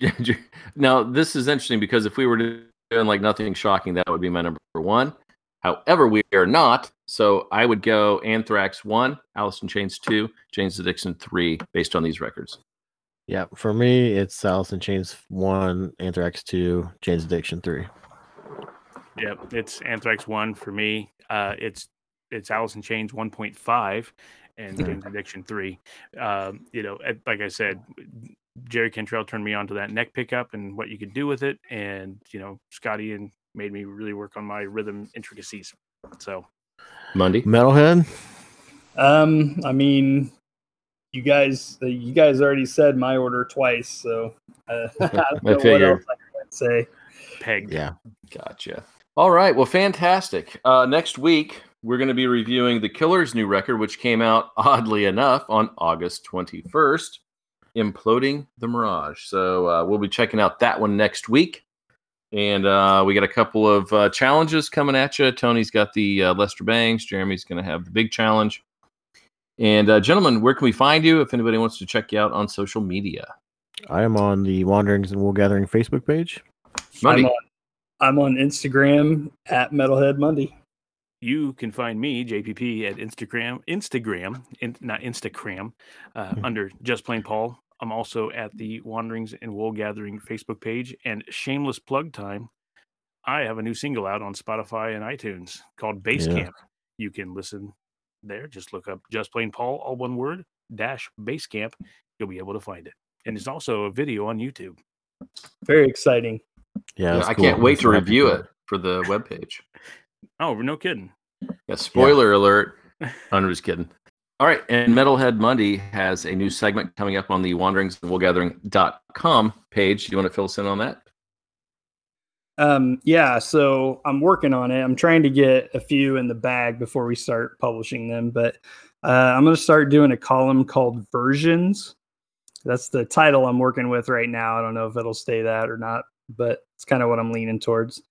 <laughs> now, this is interesting because if we were doing like nothing shocking, that would be my number one. However, we are not. So I would go Anthrax one, Alice in Chains two, Jane's Addiction three, based on these records. yeah, for me, it's Alice in Chains one, Anthrax two, Jane's Addiction three. Yep, it's Anthrax one for me. Uh, it's it's Alice in Chains one point five, and. Jane's Addiction three. Um, you know, like I said, Jerry Cantrell turned me on to that neck pickup and what you could do with it, and you know, Scott Ian made me really work on my rhythm intricacies. So Monday. Metalhead. Um, I mean, you guys, uh, you guys already said my order twice, so uh, <laughs> I don't <laughs> I know what else I can say. pegged. Yeah. Gotcha. All right. Well, fantastic. Uh, next week, we're going to be reviewing The Killer's new record, which came out, <laughs> oddly enough, on August 21st, Imploding the Mirage. So uh, we'll be checking out that one next week. And uh, we got a couple of uh, challenges coming at you. Tony's got the uh, Lester Bangs. Jeremy's going to have the big challenge. And uh, gentlemen, where can we find you if anybody wants to check you out on social media? I am on the Wanderings and Wool Gathering Facebook page. Monday. I'm on, I'm on Instagram at Metalhead Monday. You can find me, JPP, at Instagram, Instagram, in, not Instagram, uh, Mhm. under Just Plain Paul. I'm also at the Wanderings and Wool Gathering Facebook page. And shameless plug time, I have a new single out on Spotify and iTunes called Base Yeah. Camp. You can listen there. Just look up Just Plain Paul, all one word, dash Base Camp. You'll be able to find it. And it's also a video on YouTube. Very exciting. Yeah, Yeah, I cool. can't wait to review it for the webpage. <laughs> Oh, no kidding. Yeah, spoiler alert. <laughs> I'm just kidding. All right, and Metalhead Monday has a new segment coming up on the Wanderings and Woolgathering.com page. Do you want to fill us in on that? Um, yeah, so I'm working on it. I'm trying to get a few in the bag before we start publishing them, but uh, I'm going to start doing a column called Versions. That's the title I'm working with right now. I don't know if it'll stay that or not, but it's kind of what I'm leaning towards.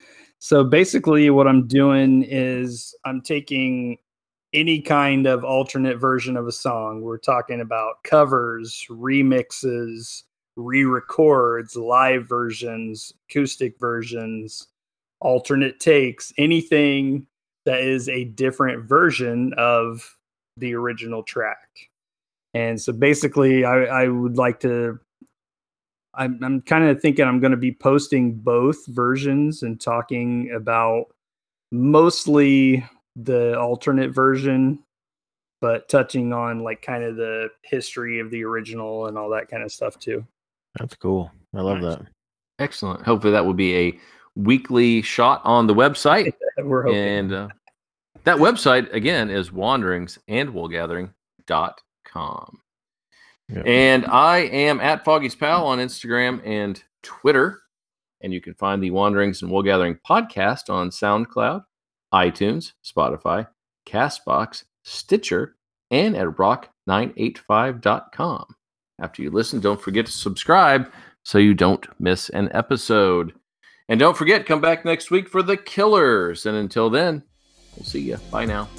So basically, what I'm doing is I'm taking any kind of alternate version of a song. We're talking about covers, remixes, re-records, live versions, acoustic versions, alternate takes, anything that is a different version of the original track. And so basically I, I would like to I'm, I'm kind of thinking I'm going to be posting both versions and talking about mostly the alternate version, but touching on like kind of the history of the original and all that kind of stuff too. That's cool. I love Nice. that. Excellent. Hopefully that will be a weekly shot on the website. <laughs> We're hoping. and uh, that website again is wanderingsandwoolgathering.com. And I am at Foggy's Pal on Instagram and Twitter. And you can find the Wanderings and Wool Gathering podcast on SoundCloud, iTunes, Spotify, Castbox, Stitcher, and at rock985.com. After you listen, don't forget to subscribe so you don't miss an episode. And don't forget, come back next week for the killers. And until then, we'll see you. Bye now.